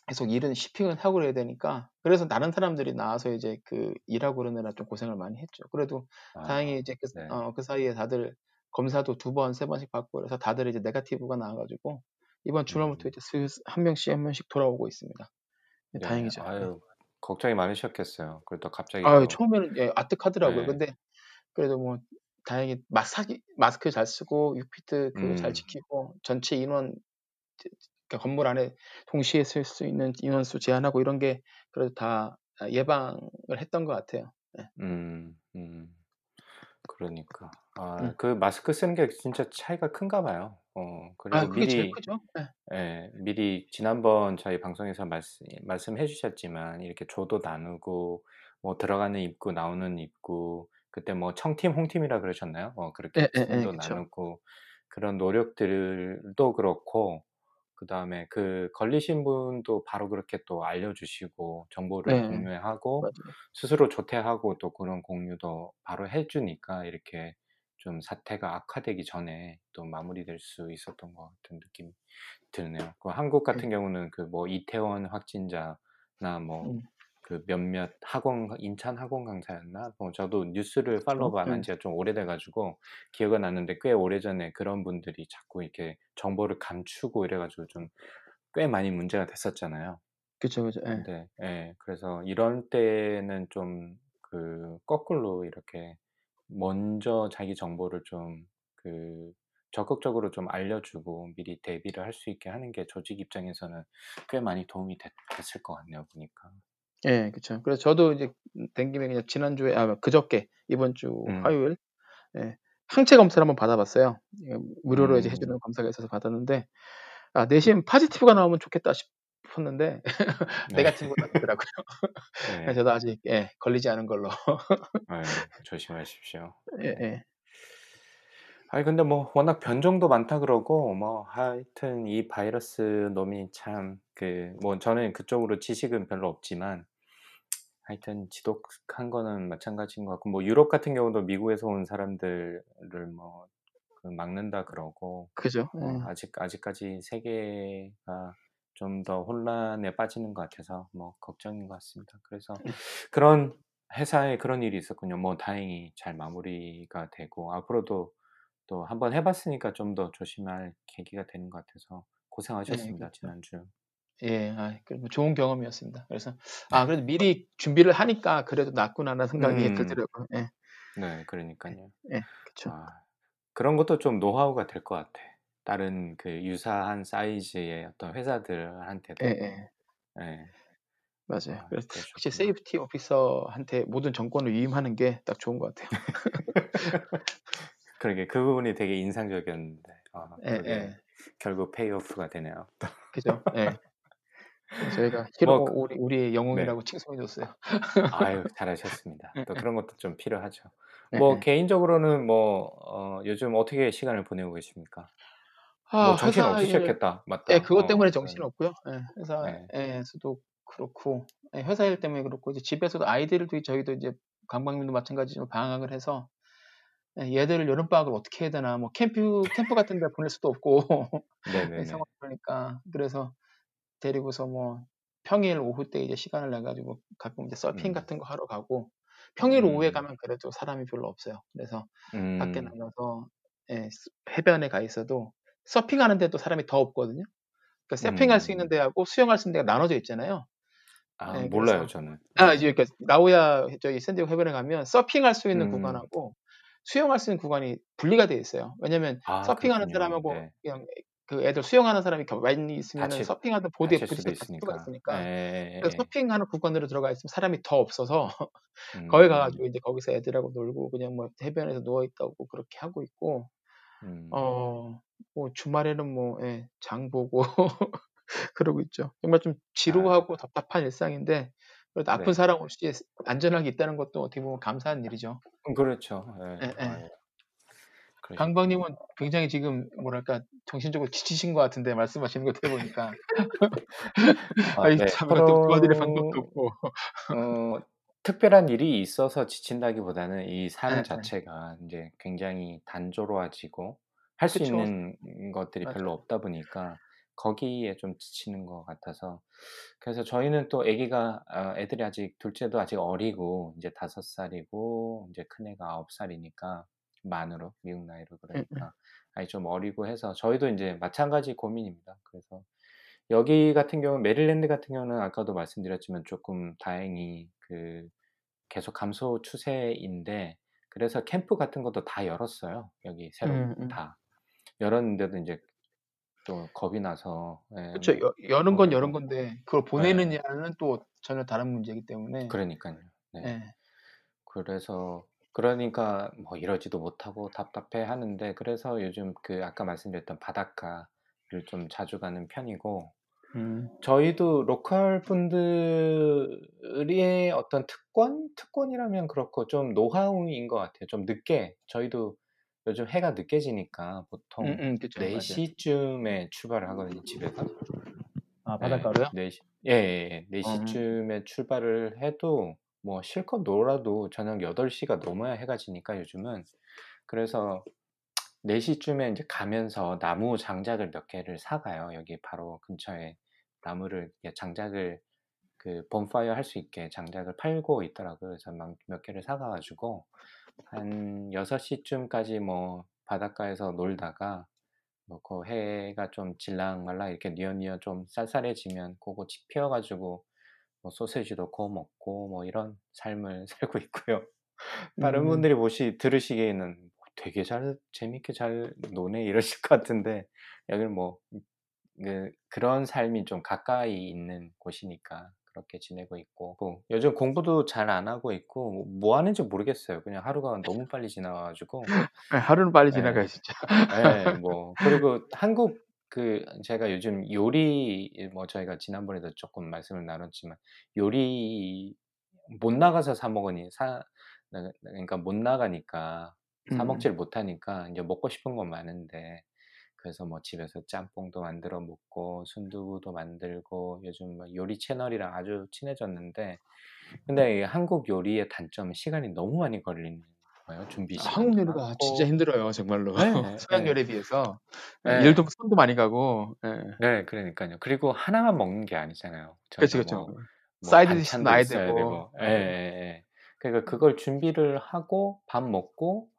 계속 일은 shipping은 하고 그래야 되니까 그래서 다른 사람들이 나와서 이제 그 일하고 그러느라 좀 고생을 많이 했죠. 그래도 다행히 아. 이제 그 네. 어 그 사이에 다들 검사도 2 번, 3 번씩 받고 그래서 다들 이제 네거티브가 나와 가지고 이번 주말부터 음. 이제 슬슬 한 명씩, 한 명씩 돌아오고 있습니다. 네 네. 다행이죠. 네. 아유 걱정이 많으셨겠어요. 또 갑자기 아유 또 처음에는 예 아득하더라고요. 예. 근데 그래도 뭐 다행히 마 사기 마스크 잘 쓰고 6 피트 그거 잘 음. 지키고 전체 인원 건물 안에 동시에 쓸 수 있는 인원수 제한하고 이런 게 그래도 다아 예방을 했던 것 같아요. 네. 음. 음. 그러니까. 아 음. 그 마스크 쓰는 게 진짜 차이가 큰가 봐요. 어아 그리고 제일 미리 크죠. 예. 예 미리 지난번 저희 방송에서 말씀 말씀해 주셨지만 이렇게 조도 나누고 뭐 들어가는 입구 나오는 입구 그때 뭐 청팀 홍팀이라 그러셨나요? 어 그렇게 예예예. 팀도 그쵸. 나누고 그런 노력들도 그렇고 그다음에 그 걸리신 분도 바로 그렇게 또 알려주시고 정보를 네. 공유하고 맞아요. 스스로 조퇴하고 또 그런 공유도 바로 해주니까 이렇게 좀 사태가 악화되기 전에 또 마무리될 수 있었던 것 같은 느낌이 드네요. 그 한국 네. 같은 경우는 그 뭐 이태원 확진자나 뭐 음. 그 몇몇 학원 인천 학원 강사였나? 뭐 저도 뉴스를 팔로우 안 네. 한 지가 좀 오래돼 가지고 기억은 나는데 꽤 오래전에 그런 분들이 자꾸 이렇게 정보를 감추고 이래 가지고 좀 꽤 많이 문제가 됐었잖아요. 그쵸, 그쵸. 예. 근데 예. 그래서 이런 때는 좀 그 거꾸로 이렇게 먼저 자기 정보를 좀 그 적극적으로 좀 알려주고 미리 대비를 할 수 있게 하는 게 조직 입장에서는 꽤 많이 도움이 됐 됐을 것 같네요, 보니까. 예. 그쵸. 그래서 저도 이제 음된 김에 그냥 지난주에 아 그저께 이번 주 음. 화요일 예 항체 검사를 한번 받아 봤어요. 이게 무료로 이제 해 주는 음. 검사가 있어서 받았는데 아 내심 포지티브가 나오면 좋겠다 싶었는데 네. 네거티브가 나왔더라고요. 그래서 네. 저도 아직 예 걸리지 않은 걸로. 아유 조심하십시오. 네. 예예. 아니 근데 뭐 워낙 변종도 많다 그러고 뭐 하여튼 이 바이러스 놈이 참 그 뭐 저는 그쪽으로 지식은 별로 없지만 하여튼 지독한 거는 마찬가지인 것 같고 뭐 유럽 같은 경우도 미국에서 온 사람들을 뭐그 막는다 그러고 그죠. 뭐 예. 아직 아직까지 세계가 좀 더 혼란에 빠지는 것 같아서 뭐 걱정인 것 같습니다. 그래서 음. 그런 회사에 그런 일이 있었군요. 뭐 다행히 잘 마무리가 되고 앞으로도 또 한번 해 봤으니까 좀 더 조심할 계기가 되는 것 같아서 예. 고생하셨습니다, 그렇죠. 지난주. 예. 아이 그래도 좋은 경험이었습니다. 그래서 아 그래도 미리 준비를 하니까 '그래도 낫구나.'라는 생각이 음. 들더라고요. 예. 네. 예. 그러니깐요. 예. 그쵸. 아 그런 것도 좀 노하우가 될 것 같아. 다른 그 유사한 사이즈의 어떤 회사들한테도. 예 예. 예. 맞아요. 아 그래서 그러셨구나. safety officer한테 모든 전권을 위임하는 게 딱 좋은 것 같아요. 그러게 그 부분이 되게 인상적이었는데 아 그게 예예. 결국 payoff가 되네요. 그죠. 예. 저희가 hero 뭐그 우리 우리의 네. 영웅이라고 칭송해 줬어요. 아유 잘하셨습니다. 또 예예. 그런 것도 좀 필요하죠. 뭐 예예. 개인적으로는 뭐 어 요즘 어떻게 시간을 보내고 계십니까? 뭐아 정신 회사 일 없으셨겠다. 예 맞다. 그것 때문에 어 그러네. 없고요. 예. 네. 회사에서도 그렇고 예 회사 일 때문에 그렇고 이제 집에서도 아이들도 저희도 이제 강박님도 마찬가지지만 방학을 해서 예 얘들을 여름 방학을 어떻게 해야 되나 뭐 캠프 캠프 같은 데 보낼 수도 없고 예 네네네. 상황 그러니까 그래서 데리고서 뭐 평일 오후 때 이제 시간을 내 가지고 가끔 이제 서핑 음. 같은 거 하러 가고 평일 오후에 음. 가면 그래도 사람이 별로 없어요. 그래서 밖에 음. 나가서 예스 해변에 가 있어도 서핑하는 데도 사람이 더 없거든요. 그러니까 서핑할 수 있는 음. 데하고 수영할 수 있는 데가 나눠져 있잖아요. 아예 몰라요, 그래서 저는. 아 예. 이제 그러니까 라호야 저기 샌디에고 해변에 가면 서핑할 수 있는 음. 구간하고 수영할 수 있는 구간이 분리가 돼 있어요. 왜냐면 아 서핑하는 그렇군요. 사람하고 네. 그냥 그 애들 수영하는 사람이 겨 많이 있으면은 다칠 서핑하던 보드에 다칠 수가 있으니까. 있으니까 그래서 예예예예. 서핑하는 구간으로 들어가 있으면 사람이 더 없어서 거기 가 가지고 음. 이제 거기서 애들하고 놀고 그냥 뭐 해변에서 누워 있다 오고 그렇게 하고 있고 음. 어뭐 주말에는 뭐예장 보고 그러고 있죠. 정말 좀 아. 지루하고 답답한 일상인데 그래도 아픈 네. 사람 없이 안전하게 있다는 것도 어떻게 보면 감사한 일이죠. 음 그렇죠. 예. 예예. 아유. 그러셨구나. 강박님은 굉장히 지금 뭐랄까 정신적으로 지치신 것 같은데 말씀하시는 거 들어보니까. 아 아이 네. 참 방법도 없고. 어 특별한 일이 있어서 지친다기보다는 이삶 예예. 자체가 인제 굉장히 단조로워지고 할 수. 있는 것들이 별로 맞아요. 없다 보니까 거기에 좀 지치는 것 같아서 그래서 저희는 또 아기가 어 애들이 아직 둘째도 아직 어리고 인제 5 살이고 인제 큰애가 9 살이니까 만으로 미국 나이로. 그러니까 아직 좀 어리고 해서 저희도 인제 마찬가지 고민입니다. 그래서 여기 같은 경우는 메릴랜드 같은 경우는 아까도 말씀드렸지만 쪼끔 다행히 그 계속 감소 추세인데 그래서 캠프 같은 것도 다 열었어요, 여기 새로 음 음. 다. 열었는데도 인제 또 겁이 나서 예. 뭐여 여는 건 여는 보내고 건데 그걸 예. 보내느냐는 또 전혀 다른 문제이기 때문에 그러니깐요. 네. 예. 그래서 그러니까 뭐 이러지도 못하고 답답해 하는데 그래서 요즘 그 아까 말씀드렸던 바닷가를 좀 자주 가는 편이고 음. 저희도 로컬 분들의 어떤 특권? 특권이라면 그렇고 좀 노하우인 것 같아요. 좀 늦게 저희도 요즘 해가 늦게 지니까 보통 음, 그쵸, 맞아요. 4시쯤에 출발을 하거든요, 집에서. 아, 예, 바닷가로요? 4시, 예, 예, 예. 어, 4시쯤에 출발을 해도 뭐 실컷 놀아도 저녁 8시가 넘어야 해가 지니까 요즘은 그래서 4시쯤에 이제 가면서 나무 장작을 몇 개를 사가요. 여기 바로 근처에 나무를 장작을 그 본파이어 할 수 있게 장작을 팔고 있더라고요. 그래서 막몇 개를 사가가지고 한 6시쯤까지 뭐 바닷가에서 놀다가 뭐그 해가 좀 질랑말랑 이렇게 뉘엿뉘엿 좀 쌀쌀해지면 그거 집 피워가지고 뭐 소세지도 구워 먹고 뭐 이런 삶을 살고 있고요. 다른 음, 분들이 보시 들으시기에는 되게 잘 재밌게 잘 노네 이러실 것 같은데 여기는 뭐 그, 그런 삶이 좀 가까이 있는 곳이니까 그렇게 지내고 있고 뭐 요즘 공부도 잘 안 하고 있고 뭐 하는지 모르겠어요. 그냥 하루가 너무 빨리 지나가지고 네, 하루는 빨리 예, 지나가요, 진짜. 예, 뭐 그리고 한국 그 제가 요즘 요리 뭐 저희가 지난번에도 조금 말씀을 나눴지만 요리 못 나가서 사 먹으니 사 나- 그러니까 못 나가니까 사 음, 먹지를 못하니까 이제 먹고 싶은 건 많은데 그래서 뭐 집에서 짬뽕도 만들어 먹고 순두부도 만들고 요즘 뭐 요리 채널이랑 아주 친해졌는데 근데 이 한국 요리의 단점은 시간이 너무 많이 걸리는 거예요. 준비 한국 시간도 요리가 진짜. 힘들어요, 정말로. 네, 서양 네, 요리에 비해서. 예, 네, 일도 손도 많이 가고, 예. 네, 그러니까요. 그리고 하나만 먹는 게 아니잖아요. 그렇죠, 그렇죠. 뭐, 뭐 사이드 놔야 있어야 되고, 되고, 예, 예, 예. 예. 그러니까 그걸 준비를 하고 밥 먹고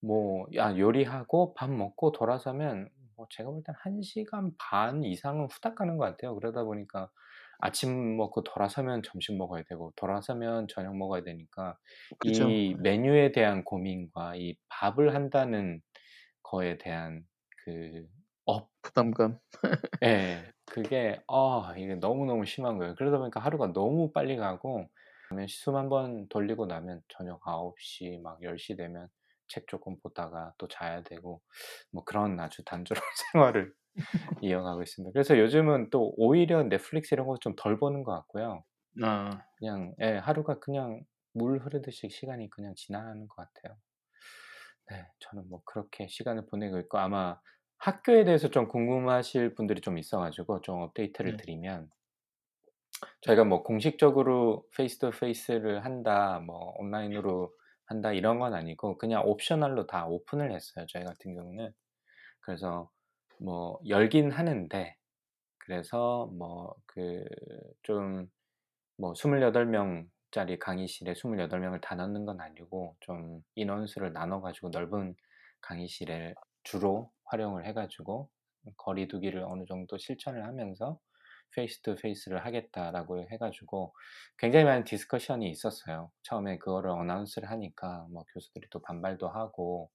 뭐, 야, 요리하고 밥 먹고 돌아서면 뭐 제가 볼 땐 1시간 반 이상은 후딱 가는 것 같아요. 그러다 보니까 아침 먹고 돌아서면 점심 먹어야 되고 돌아서면 저녁 먹어야 되니까 그렇죠. 이 메뉴에 대한 고민과 이 밥을 한다는 거에 대한 그 업, 부담감. 예, 그게 아, 이게 너무너무 심한 거예요. 그러다 보니까 하루가 너무 빨리 가고 그다음에 숨한 번 돌리고 나면 저녁 9시 막 10시 되면 책 조금 보다가 또 자야 되고 뭐 그런 아주 단조로운 생활을 이어가고 있습니다. 그래서 요즘은 또 오히려 넷플릭스 이런 거 좀 덜 보는 것 같고요. 아, 그냥 예, 하루가 그냥 물 흐르듯이 시간이 그냥 지나가는 것 같아요. 네, 저는 뭐 그렇게 시간을 보내고 있고 아마 학교에 대해서 좀 궁금하실 분들이 좀 있어가지고 좀 업데이트를 네. 드리면 저희가 뭐 공식적으로 face to face를 한다, 뭐 온라인으로 한다 이런 건 아니고 그냥 optional로 다 오픈을 했어요. 저희 같은 경우는. 그래서 뭐 열긴 하는데 그래서 뭐 그 좀 뭐 28명짜리 강의실에 28명을 다 넣는 건 아니고 좀 인원수를 나눠 가지고 넓은 강의실에 주로 활용을 해 가지고 거리 두기를 어느 정도 실천을 하면서 face to face를 하겠다라고 해 가지고 굉장히 많은 discussion이 있었어요. 처음에 그거를 announce를 하니까 뭐 교수들이 또 반발도 하고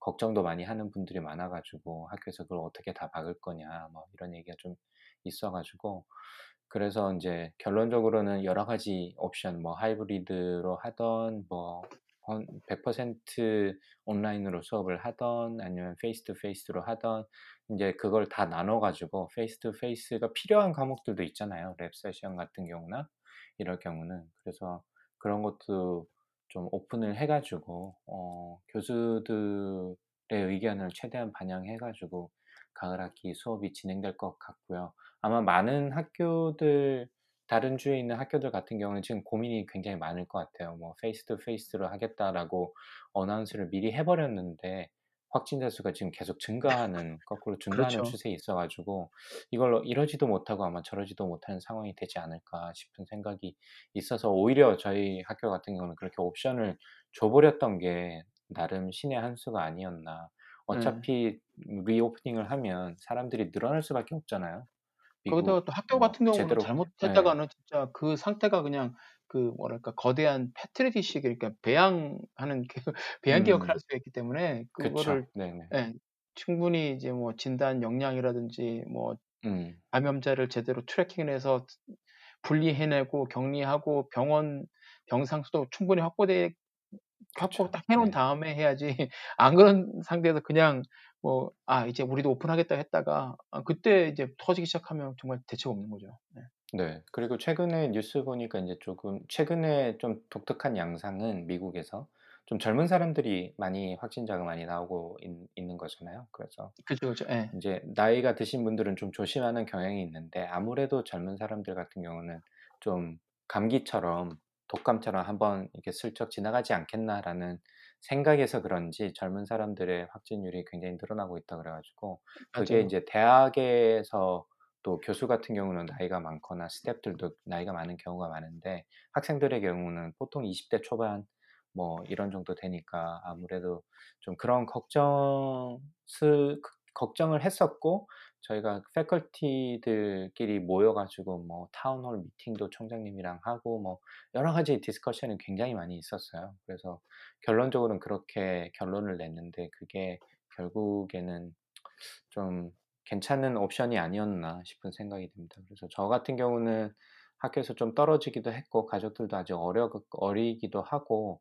걱정도 많이 하는 분들이 많아 가지고 학교에서 그걸 어떻게 다 막을 거냐 뭐 이런 얘기가 좀 있어 가지고 그래서 인제 결론적으로는 여러 가지 옵션 뭐 하이브리드로 하든 뭐건100% 온라인으로 수업을 하든 아니면 face to face로 하든 인제 그걸 다 나눠 가지고 face to face가 필요한 과목들도 있잖아요. lab session 같은 경우나 이럴 경우는. 그래서 그런 것도 좀 오픈을 해 가지고 어 교수들의 의견을 최대한 반영해 가지고 가을 학기 수업이 진행될 것 같고요. 아마 많은 학교들 다른 주에 있는 학교들 같은 경우는 지금 고민이 굉장히 많을 것 같아요. 뭐 face to face로 하겠다라고 announce를 미리 해 버렸는데 확진자 수가 지금 계속 증가하는 거꾸로 증가하는 그렇죠. 추세에 있어 가지고 이걸 이러지도 못하고 아마 저러지도 못하는 상황이 되지 않을까 싶은 생각이 있어서 오히려 저희 학교 같은 경우는 그렇게 옵션을 줘 버렸던 게 나름 신의 한 수가 아니었나. 예. 어차피 reopening을 하면 사람들이 늘어날 수밖에 없잖아요. 거기다가 또 학교 뭐 같은 경우는 제대로 예. 잘못했다가는 진짜 그 상태가 그냥 그 뭐랄까 거대한 페트리디식 그러니까 배양하는 그 배양기 역할을 음. 할 수가 있기 때문에. 그거를. 예. 충분히 이제 뭐 진단 역량이라든지 뭐 음. 감염자를 제대로 트래킹을 해서 분리해 내고 격리하고 병원 병상 수도 충분히 확보돼 확보. 딱 해 놓은 네. 다음에 해야지 안 그런 상태에서 그냥 뭐 '아 이제 우리도 오픈하겠다.' 했다가 아 그때 이제 터지기 시작하면 정말 대책 없는 거죠. 네. 네. 그리고 최근에 뉴스 보니까 인제 조금 최근에 좀 독특한 양상은 미국에서 좀 젊은 사람들이 많이 확진자가 많이 나오고 있, 있는 거잖아요. 그래서 그죠, 그죠. 예. 이제 나이가 드신 분들은 좀 조심하는 경향이 있는데 아무래도 젊은 사람들 같은 경우는 좀 감기처럼 독감처럼 한번 이렇게 슬쩍 지나가지 않겠나라는 생각에서 그런지 젊은 사람들의 확진율이 굉장히 늘어나고 있다 그래 가지고 그게 맞아요. 이제 대학에서 또 교수 같은 경우는 나이가 많거나 스태프들도 나이가 많은 경우가 많은데 학생들의 경우는 보통 20대 초반 뭐 이런 정도 되니까 아무래도 좀 그런 걱정 스 걱정을 했었고 저희가 faculty들끼리 모여 가지고 뭐 town hall meeting도 총장님이랑 하고 뭐 여러 가지 discussion이 굉장히 많이 있었어요. 그래서 결론적으로는 그렇게 결론을 냈는데 그게 결국에는 좀 괜찮은 옵션이 아니었나 싶은 생각이 듭니다. 그래서 저 같은 경우는 학교에서 좀 떨어지기도 했고 가족들도 아직 어려 어리기도 하고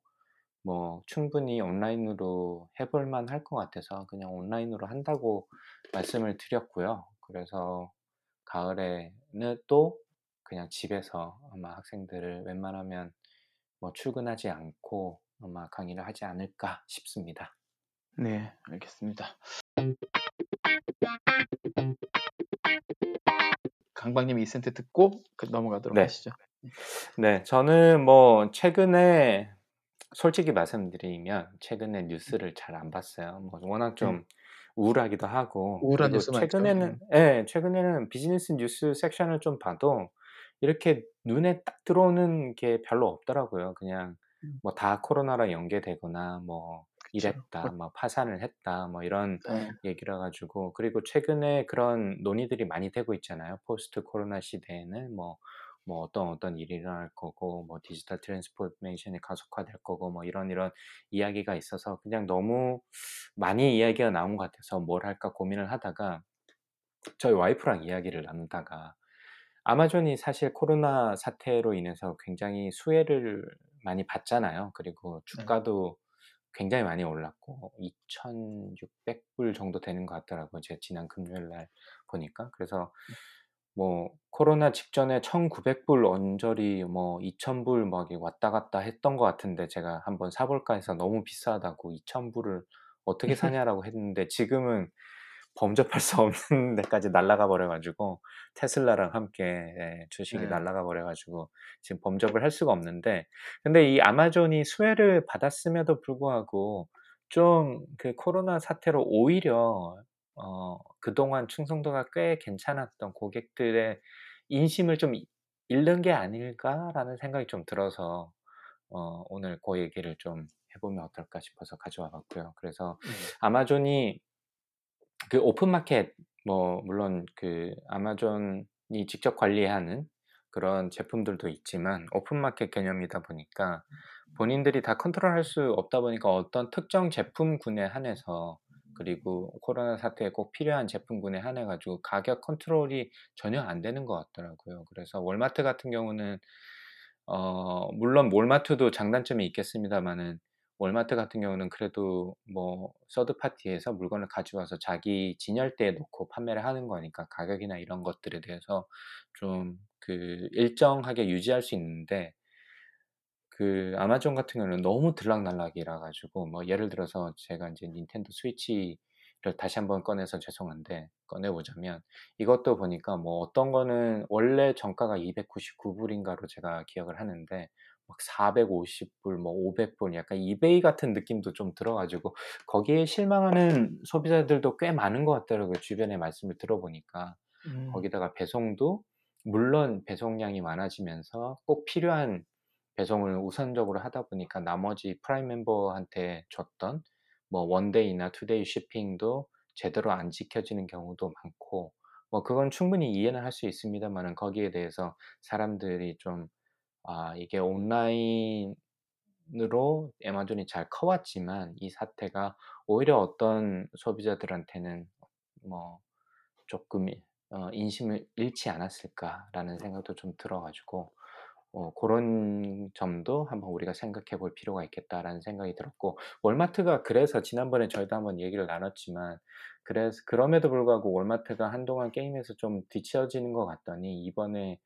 뭐 충분히 온라인으로 해볼 만 할 것 같아서 그냥 온라인으로 한다고 말씀을 드렸고요. 그래서 가을에는 또 그냥 집에서 아마 학생들을 웬만하면 뭐 출근하지 않고 아마 강의를 하지 않을까 싶습니다. 네, 알겠습니다. 강박님이 이센트 듣고 그 넘어가도록 네. 하시죠. 네, 저는 뭐 최근에 솔직히 말씀드리면 최근에 뉴스를 잘 안 봤어요. 뭐 워낙 좀 네. 우울하기도 하고 우울한 뉴스. 최근에는 예, 최근에는 비즈니스 뉴스 섹션을 좀 봐도 이렇게 눈에 딱 들어오는 게 별로 없더라고요. 그냥 음. 뭐다 코로나랑 연계되거나 뭐. 이랬다, 뭐 파산을 했다, 뭐 이런 네. 얘기라 가지고 그리고 최근에 그런 논의들이 많이 되고 있잖아요. post 코로나 시대에는 뭐, 뭐 어떤 어떤 일이 일어날 거고 뭐 digital transformation이 가속화될 거고 뭐 이런 이런 이야기가 있어서 그냥 너무 많이 이야기가 나온 것 같아서 뭘 할까 고민을 하다가 저희 와이프랑 이야기를 나누다가 아마존이 사실 코로나 사태로 인해서 굉장히 수혜를 많이 받잖아요. 그리고 네. 주가도 굉장히 많이 올랐고 2,600불 정도 되는 것 같더라고요. 제가 지난 금요일 날 보니까. 그래서 뭐 코로나 직전에 1,900불 언저리 뭐 2,000불 막 왔다 갔다 했던 것 같은데 제가 한번 사볼까 해서 너무 비싸다고 2,000불을 어떻게 사냐라고 했는데 지금은 범접할 수 없는 데까지 날아가 버려가지고 테슬라랑 함께 예, 주식이 네. 날아가 버려가지고 지금 범접을 할 수가 없는데 근데 이 아마존이 수혜를 받았음에도 불구하고 좀 그 코로나 사태로 오히려 어, 그동안 충성도가 꽤 괜찮았던 고객들의 인심을 좀 잃는 게 아닐까라는 생각이 좀 들어서 어, 오늘 그 얘기를 좀 해보면 어떨까 싶어서 가져와 봤고요. 그래서 네. 아마존이 그 오픈마켓 뭐 물론 그 아마존이 직접 관리하는 그런 제품들도 있지만 오픈마켓 개념이다 보니까 본인들이 다 컨트롤할 수 없다 보니까 어떤 특정 제품군에 한해서 그리고 코로나 사태에 꼭 필요한 제품군에 한해 가지고 가격 컨트롤이 전혀 안 되는 것 같더라고요. 그래서 월마트 같은 경우는 어 물론 월마트도 장단점이 있겠습니다만은 월마트 같은 경우는 그래도 뭐 서드 파티에서 물건을 가져와서 자기 진열대에 놓고 판매를 하는 거니까 가격이나 이런 것들에 대해서 좀 그 일정하게 유지할 수 있는데 그 아마존 같은 경우는 너무 들락날락이라 가지고 뭐 예를 들어서 제가 이제 닌텐도 스위치를 다시 한번 꺼내서 죄송한데 꺼내 보자면 이것도 보니까 뭐 어떤 거는 원래 정가가 299불인가로 제가 기억을 하는데 막 450불 뭐 500불 약간 이베이 같은 느낌도 좀 들어 가지고 거기에 실망하는 소비자들도 꽤 많은 것 같더라고요. 주변에 말씀을 들어보니까. 음. 거기다가 배송도 물론 배송량이 많아지면서 꼭 필요한 배송을 우선적으로 하다 보니까 나머지 프라임 멤버한테 줬던 뭐 원데이나 투데이 쇼핑도 제대로 안 지켜지는 경우도 많고 뭐 그건 충분히 이해는 할 수 있습니다만은 거기에 대해서 사람들이 좀 아, 이게 온라인으로 아마존이 잘 커왔지만 이 사태가 오히려 어떤 소비자들한테는 뭐 조금 어, 인심을 잃지 않았을까라는 생각도 좀 들어가지고 어, 그런 점도 한번 우리가 생각해 볼 필요가 있겠다라는 생각이 들었고 월마트가 그래서 지난번에 저희도 한번 얘기를 나눴지만 그래서 그럼에도 불구하고 월마트가 한동안 게임에서 좀 뒤처지는 것 같더니 이번에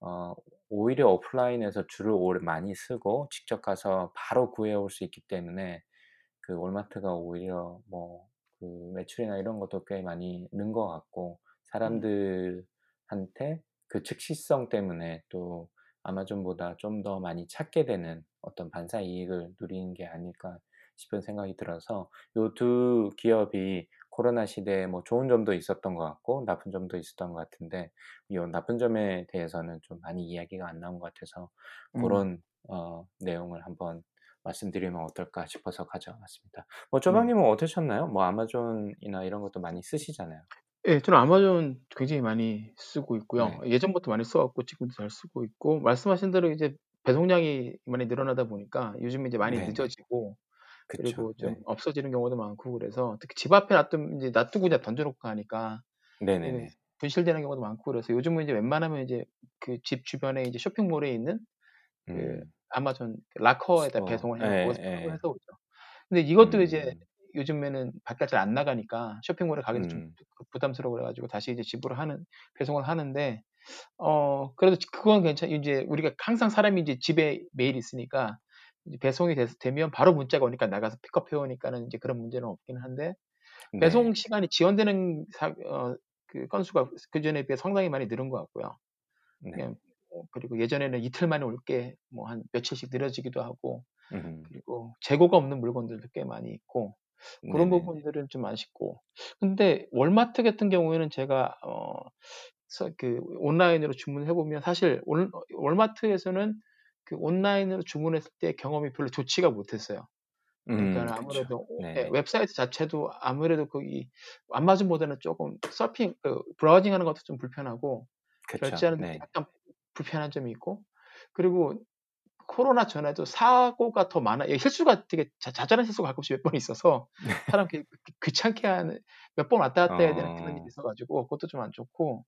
어, 오히려 오프라인에서 줄을 오래 많이 쓰고 직접 가서 바로 구해 올 수 있기 때문에 그 월마트가 오히려 뭐 그 매출이나 이런 것도 꽤 많이 는 것 같고 음. 사람들한테 그 즉시성 때문에 또 아마존보다 좀 더 많이 찾게 되는 어떤 반사 이익을 누리는 게 아닐까 싶은 생각이 들어서 요두 기업이 코로나 시대에 뭐 좋은 점도 있었던 것 같고 나쁜 점도 있었던 것 같은데 요 나쁜 점에 대해서는 좀 많이 이야기가 안 나온 것 같아서 음. 고런 어 내용을 한번 말씀드리면 어떨까 싶어서 가져와 봤습니다. 뭐 네. 조방님은 어떠셨나요? 뭐 아마존이나 이런 것도 많이 쓰시잖아요. 예. 저는 아마존 굉장히 많이 쓰고 있고요. 네. 예전부터 많이 써 갖고 지금도 잘 쓰고 있고 말씀하신 대로 이제 배송량이 많이 늘어나다 보니까 요즘은 이제 많이 네네. 늦어지고 그리고 좀 네. 없어지는 경우도 많고 그래서 특히 집 앞에 놔두면 이제 놔두고 그냥 던져 놓고 가니까 이게 네네네. 분실되는 경우도 많고 그래서 요즘은 이제 웬만하면 이제 그 집 주변에 이제 쇼핑몰에 있는 그 음. 아마존 locker에다 store. 배송을 해 갖고 거기서 예예. 해서 오죠. 근데 이것도 이제 음. 요즘에는 밖에 잘안 나가니까 쇼핑몰에 가기도 좀 음. 부 부담스러워 그래 가지고 다시 이제 집으로 하는 배송을 하는데 어 그래도 그건 괜찮 이제 우리가 항상 사람이 이제 집에 매일 있으니까 이제 배송이 돼서 되면 바로 문자가 오니까 나가서 픽업해 오니까는 이제 그런 문제는 없기는 한데 배송 네. 시간이 지연되는 사 어 그 건수가 그 전에 비해 상당히 많이 늘은 것 같고요. 네. 어 그리고 예전에는 이틀 만에 올 게 뭐 한 며칠씩 느려지기도 하고 음. 그리고 재고가 없는 물건들도 꽤 많이 있고 그런 네네네. 부분들은 좀 아쉽고 근데 월마트 같은 경우에는 제가 어서그 온라인으로 주문해 보면 사실 올 월마트에서는 그 온라인으로 주문했을 때 경험이 별로 좋지가 못했어요. 음. 그러니까는 그쵸. 아무래도 오예 네네. 웹사이트 자체도 아무래도 거기 아마존보다는 쪼금 서핑 그 browsing하는 것도 좀 불편하고 그쵸. 결제하는 데 네. 약간 불편한 점이 있고 그리고 코로나 전에도 사고가 더 많아 예 실수가 되게 자 자잘한 실수가 가끔씩 몇 번 있어서 사람 귀 귀 귀찮게 하는 몇 번 왔다 갔다 해야 되는 그런 일이 어. 있어 가지고 그것도 좀 안 좋고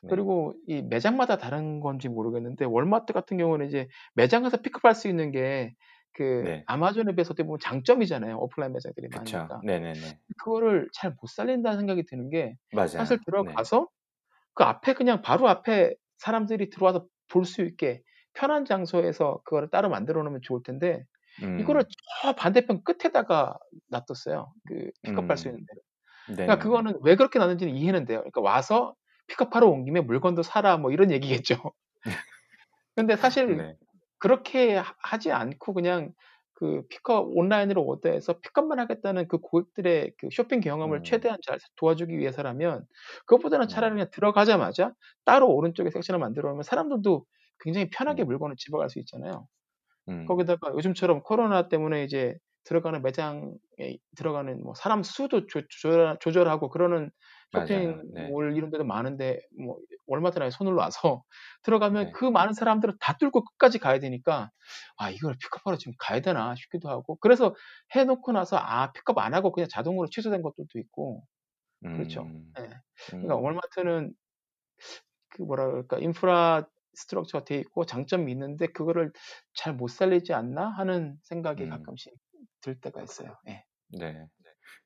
네. 그리고 이 매장마다 다른 건지 모르겠는데 월마트 같은 경우는 이제 매장 가서 픽업할 수 있는 게그 네. 아마존에 비해서 어떻게 보면 장점이잖아요, 오프라인 매장들이 그쵸. 많으니까. 네네네. 그거를 잘 못 살린다는 생각이 드는 게 사실 맞아요. 네. 들어가서 그 앞에 그냥 바로 앞에 사람들이 들어와서 볼 수 있게 편한 장소에서 그거를 따로 만들어 놓으면 좋을 텐데 이거를 음. 저 반대편 끝에다가 놔뒀어요, 그 픽업할 수 있는 음. 데를. 그러니까. 그거는 왜 그렇게 놨는지는 이해는 돼요. 그러니까 "와서 픽업하러 온 김에 물건도 사라." 뭐 이런 얘기겠죠. 근데 사실 네. 그렇게 하 하지 않고 그냥 그 픽업 온라인으로 오더해서 픽업만 하겠다는 그 고객들의 그 쇼핑 경험을 음. 최대한 잘 도와주기 위해서라면 그것보다는 차라리 음. 그냥 들어가자마자 따로 오른쪽에 섹션을 만들어 놓으면 사람들도 굉장히 편하게 음. 물건을 집어갈 수 있잖아요. 음. 거기다가 요즘처럼 코로나 때문에 이제 들어가는 매장에 들어가는 뭐 사람 수도 조 조절 조절하고 그러는 맞아요. 네. 쇼핑몰 이런 데도 많은데 뭐 월마트나 이 손을 놔서 들어가면 네. 그 많은 사람들을 다 뚫고 끝까지 가야 되니까 '아 이걸 픽업하러 지금 가야 되나?' 싶기도 하고 그래서 해 놓고 나서 아 픽업 안 하고 그냥 자동으로 취소된 것들도 있고 그렇죠. 음. 예. 그러니까 음. 월마트는 그 뭐라 그럴까 'infrastructure가 돼 있고 장점이 있는데 그거를 잘 못 살리지 않나?' 하는 생각이 음. 가끔씩 들 때가 있어요. 예. 네.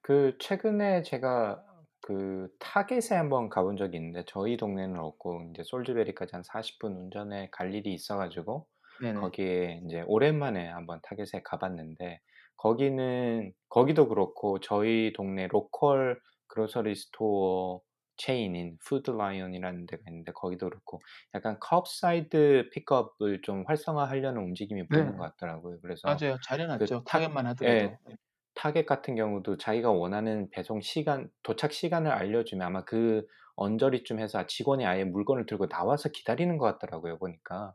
그 최근에 제가 그 타겟에 한번 가본 적이 있는데 저희 동네는 없고 인제 솔즈베리까지 한 40분 운전해 갈 일이 있어 가지고 네네. 거기에 인제 오랜만에 한번 타겟에 가 봤는데 거기는 거기도 그렇고 저희 동네 local grocery store 체인인 푸드 라이온이라는 데가 있는데 거기도 그렇고 약간 curbside pickup을 좀 활성화하려는 움직임이 네. 보이는 것 같더라고요. 그래서 맞아요. 잘해그 놨죠, 타 타겟만 예. 하더라도. 예. 타겟 같은 경우도 자기가 원하는 배송 시간 도착 시간을 알려주면 아마 그 언저리쯤 해서 직원이 아예 물건을 들고 나와서 기다리는 것 같더라고요 보니까.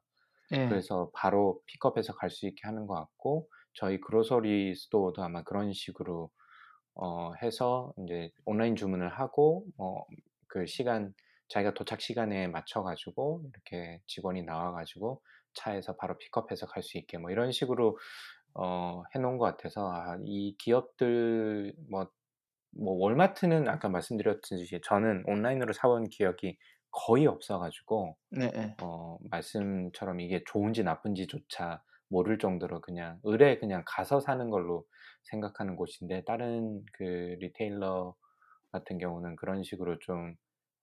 예. 그래서 바로 픽업해서 갈 수 있게 하는 것 같고 저희 grocery store도 아마 그런 식으로 어 해서 인제 온라인 주문을 하고 어 그 시간 자기가 도착 시간에 맞춰 가지고 이렇게 직원이 나와 가지고 차에서 바로 픽업해서 갈 수 있게 뭐 이런 식으로 어 해 놓은 것 같아서 아 이 기업들 뭐 뭐 월마트는 아까 말씀드렸듯이 저는 온라인으로 사온 기억이 거의 없어 가지고 네예. 어 말씀처럼 이게 좋은지 나쁜지조차 모를 정도로 그냥 으레 그냥 가서 사는 걸로 생각하는 곳인데 다른 그 retailer 같은 경우는 그런 식으로 좀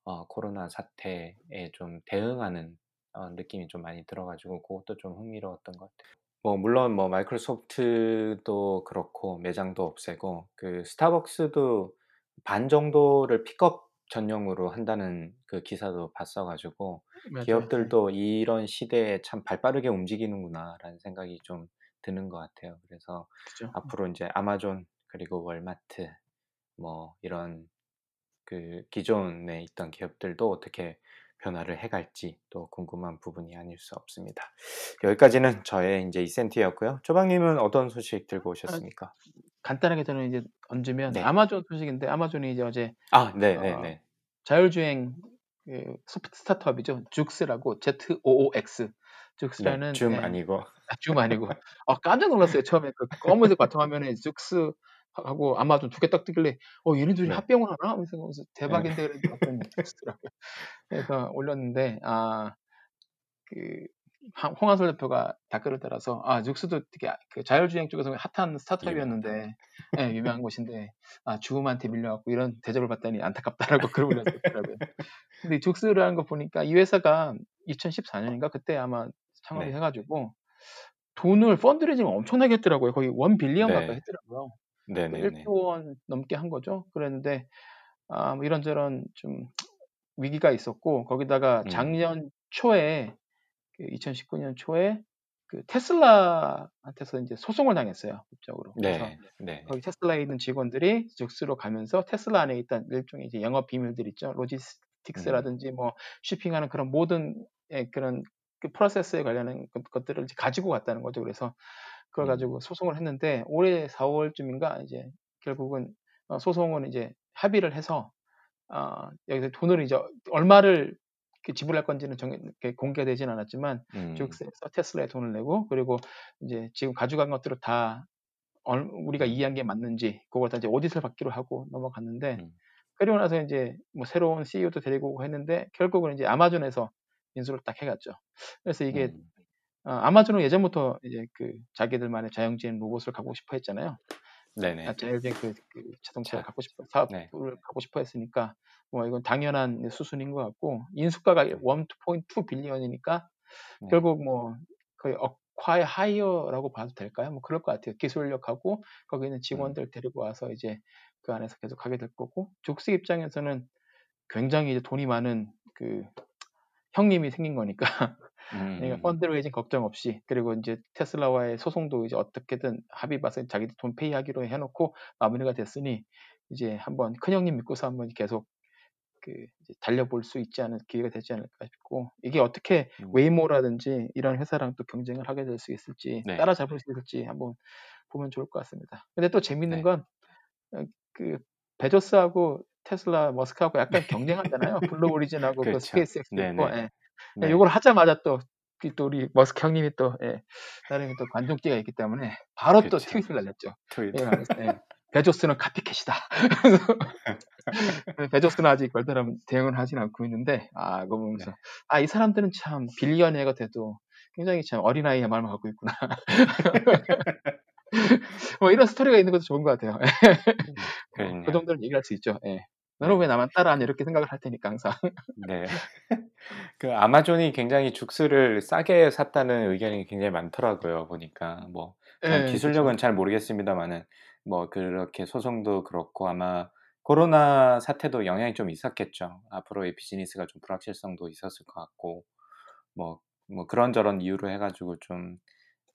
어 코로나 사태에 좀 대응하는 어, 느낌이 좀 많이 들어가지고 그것도 좀 흥미로웠던 것 같아요. 뭐 물론 뭐 마이크로소프트도 그렇고 매장도 없애고 그 스타벅스도 반 정도를 픽업 전용으로 한다는 그 기사도 봤어가지고 맞아요. 네. 기업들도 이런 시대에 참 발빠르게 움직이는구나라는 생각이 좀 드는 것 같아요. 그래서 그죠. 앞으로 이제 아마존 그리고 월마트 뭐 이런 그 기존에 있던 기업들도 어떻게 변화를 해갈지 또 궁금한 부분이 아닐 수 없습니다. 여기까지는 저의 이제 이센트였고요. 조방님은 어떤 소식 들고 오셨습니까? 간단하게 저는 이제 얹으면 네. 아마존 소식인데 아마존이 이제 어제 아, 네, 네, 어, 네. 자율주행 그 소프트 스타트업이죠. 죽스라고 ZOOX 네, 죽스라는 줌 예, 아니고. 아, 줌 아니고 아, 깜짝 놀랐어요. 처음에 그 검은색 바탕 화면에 죽스 하고 아마존 두 개 딱 뜨길래 어 얘네들이 네. 합병을 하나? 하면서 그래서 대박인데 그래도 봤더니 죽스라고 그래서 올렸는데 아그 홍한솔 대표가 댓글을 달아서 아 죽스도 되게 그 자율주행 쪽에서 핫한 스타트업이었는데 예, 유명한 곳인데 아 죽음한테 밀려갖고 이런 대접을 받다니 안타깝다라고 글을 올렸더라고요. 근데 죽스라는 거 보니까 이 회사가 2014년인가 그때 아마 창업을 네. 해가지고 돈을 펀드레이징 엄청나게 했더라고요. 거의 원 빌리언 네. 가까이 했더라고요. 네, 그 네, 네. 1조 원 넘게 한 거죠. 그랬는데 아, 뭐 이런저런 좀 위기가 있었고 거기다가 음. 작년 초에 그 2019년 초에 그 테슬라한테서 이제 소송을 당했어요. 법적으로. 네, 네, 거기 테슬라에 있는 직원들이 죽스로 가면서 테슬라 안에 있던 일종의 이제 영업 비밀들 있죠. 로지스틱스라든지 뭐 쇼핑하는 그런 모든 예, 그런 그 프로세스에 관련한 것- 것들을 가지고 갔다는 거죠. 그래서 그걸 음. 가지고 소송을 했는데 올해 4월쯤인가 이제 결국은 어, 소송은 이제 합의를 해서 아, 여기서 돈을 이제 얼마를 지불할 건지는 정, 이렇게 공개되진 않았지만 음. 죽스에서 테슬라에 돈을 내고 그리고 이제 지금 가져간 것들을 다 얼- 우리가 음. 이해한 게 맞는지 그걸 다 이제 오디트를 받기로 하고 넘어갔는데 음. 그리고 나서 이제 뭐 새로운 CEO도 데리고 오고 했는데 결국은 이제 아마존에서 인수를 딱 해갔죠. 그래서 이게 음. 어, 아마존은 예전부터 이제 그 자기들만의 자율주행 로봇을 갖고 싶어 했잖아요. 네네. 아, 자율주행 그, 그 자동차를 자, 갖고 싶어 사업을 네. 갖고 싶어 했으니까 뭐 이건 당연한 수순인 것 같고 인수가가 네. 1.2 billion이니까 네. 결국 뭐 거의 acqui-hire라고 봐도 될까요? 뭐 그럴 것 같아요. 기술력하고 거기 있는 음. 직원들 데리고 와서 이제 그 안에서 계속 하게 될 거고 죽스 입장에서는 굉장히 이제 돈이 많은 그 형님이 생긴 거니까 그러니까 음. fundraising 걱정 없이 그리고 이제 테슬라와의 소송도 이제 어떻게든 합의 봐서 자기들 돈 pay하기로 해놓고 마무리가 됐으니 이제 한번 큰 형님 믿고서 한번 계속 그 이제 달려볼 수 있지 않을 기회가 되지 않을까 싶고 이게 어떻게 음. 웨이모라든지 이런 회사랑 또 경쟁을 하게 될 수 있을지 네. 따라잡을 수 있을지 한번 보면 좋을 것 같습니다. 근데 또 재밌는 네. 건그 베조스하고 테슬라 머스크하고 약간 경쟁하잖아요. 블루 오리진하고 그 그렇죠. 스페이스X도 있고. 네 네. 예. 네. 요걸 하자마자 또, 그또 우리 머스크 형님이 또, 예, 나름의 또 관종기가 있기 때문에 바로 또 그렇죠. 트윗을 날렸죠. 트위터. 예, 예, 베조스는 카피캣이다. 베조스는 아직 별다른 대응을 하진 않고 있는데, 아, 그거 보면서, 네. 아, 이 사람들은 참 빌리언웨어가 돼도 굉장히 참 어린아이의 마음을 갖고 있구나. 뭐 이런 스토리가 있는 것도 좋은 것 같아요. 그. 정도는 얘기할 수 있죠. 예. 너는 네. 왜 나만 따라하냐 이렇게 생각을 할 테니까 항상. 네. 그 아마존이 굉장히 죽스를 싸게 샀다는 의견이 굉장히 많더라고요. 보니까 뭐 예, 기술력은 그쵸. 잘 모르겠습니다만은 뭐 그렇게 소송도 그렇고 아마 코로나 사태도 영향이 좀 있었겠죠. 앞으로의 비즈니스가 좀 불확실성도 있었을 것 같고 뭐, 뭐 그런저런 이유로 해가지고 좀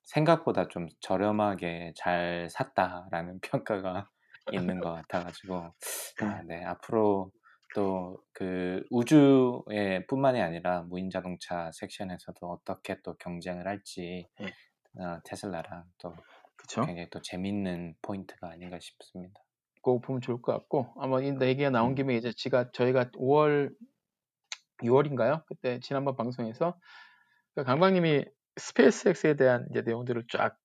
생각보다 좀 저렴하게 잘 샀다라는 평가가 있는 것 같아가지고 아, 네 앞으로 또 그 우주에 뿐만이 아니라 무인 자동차 섹션에서도 어떻게 또 경쟁을 할지 예. 어, 테슬라랑 또 그쵸? 굉장히 또 재밌는 포인트가 아닌가 싶습니다. 그거 보면 좋을 것 같고 아마 이 얘기가 나온 음. 김에 이제 지가 저희가 5월 6월인가요? 그때 지난번 방송에서 그 강박님이 스페이스X에 대한 이제 내용들을 쫙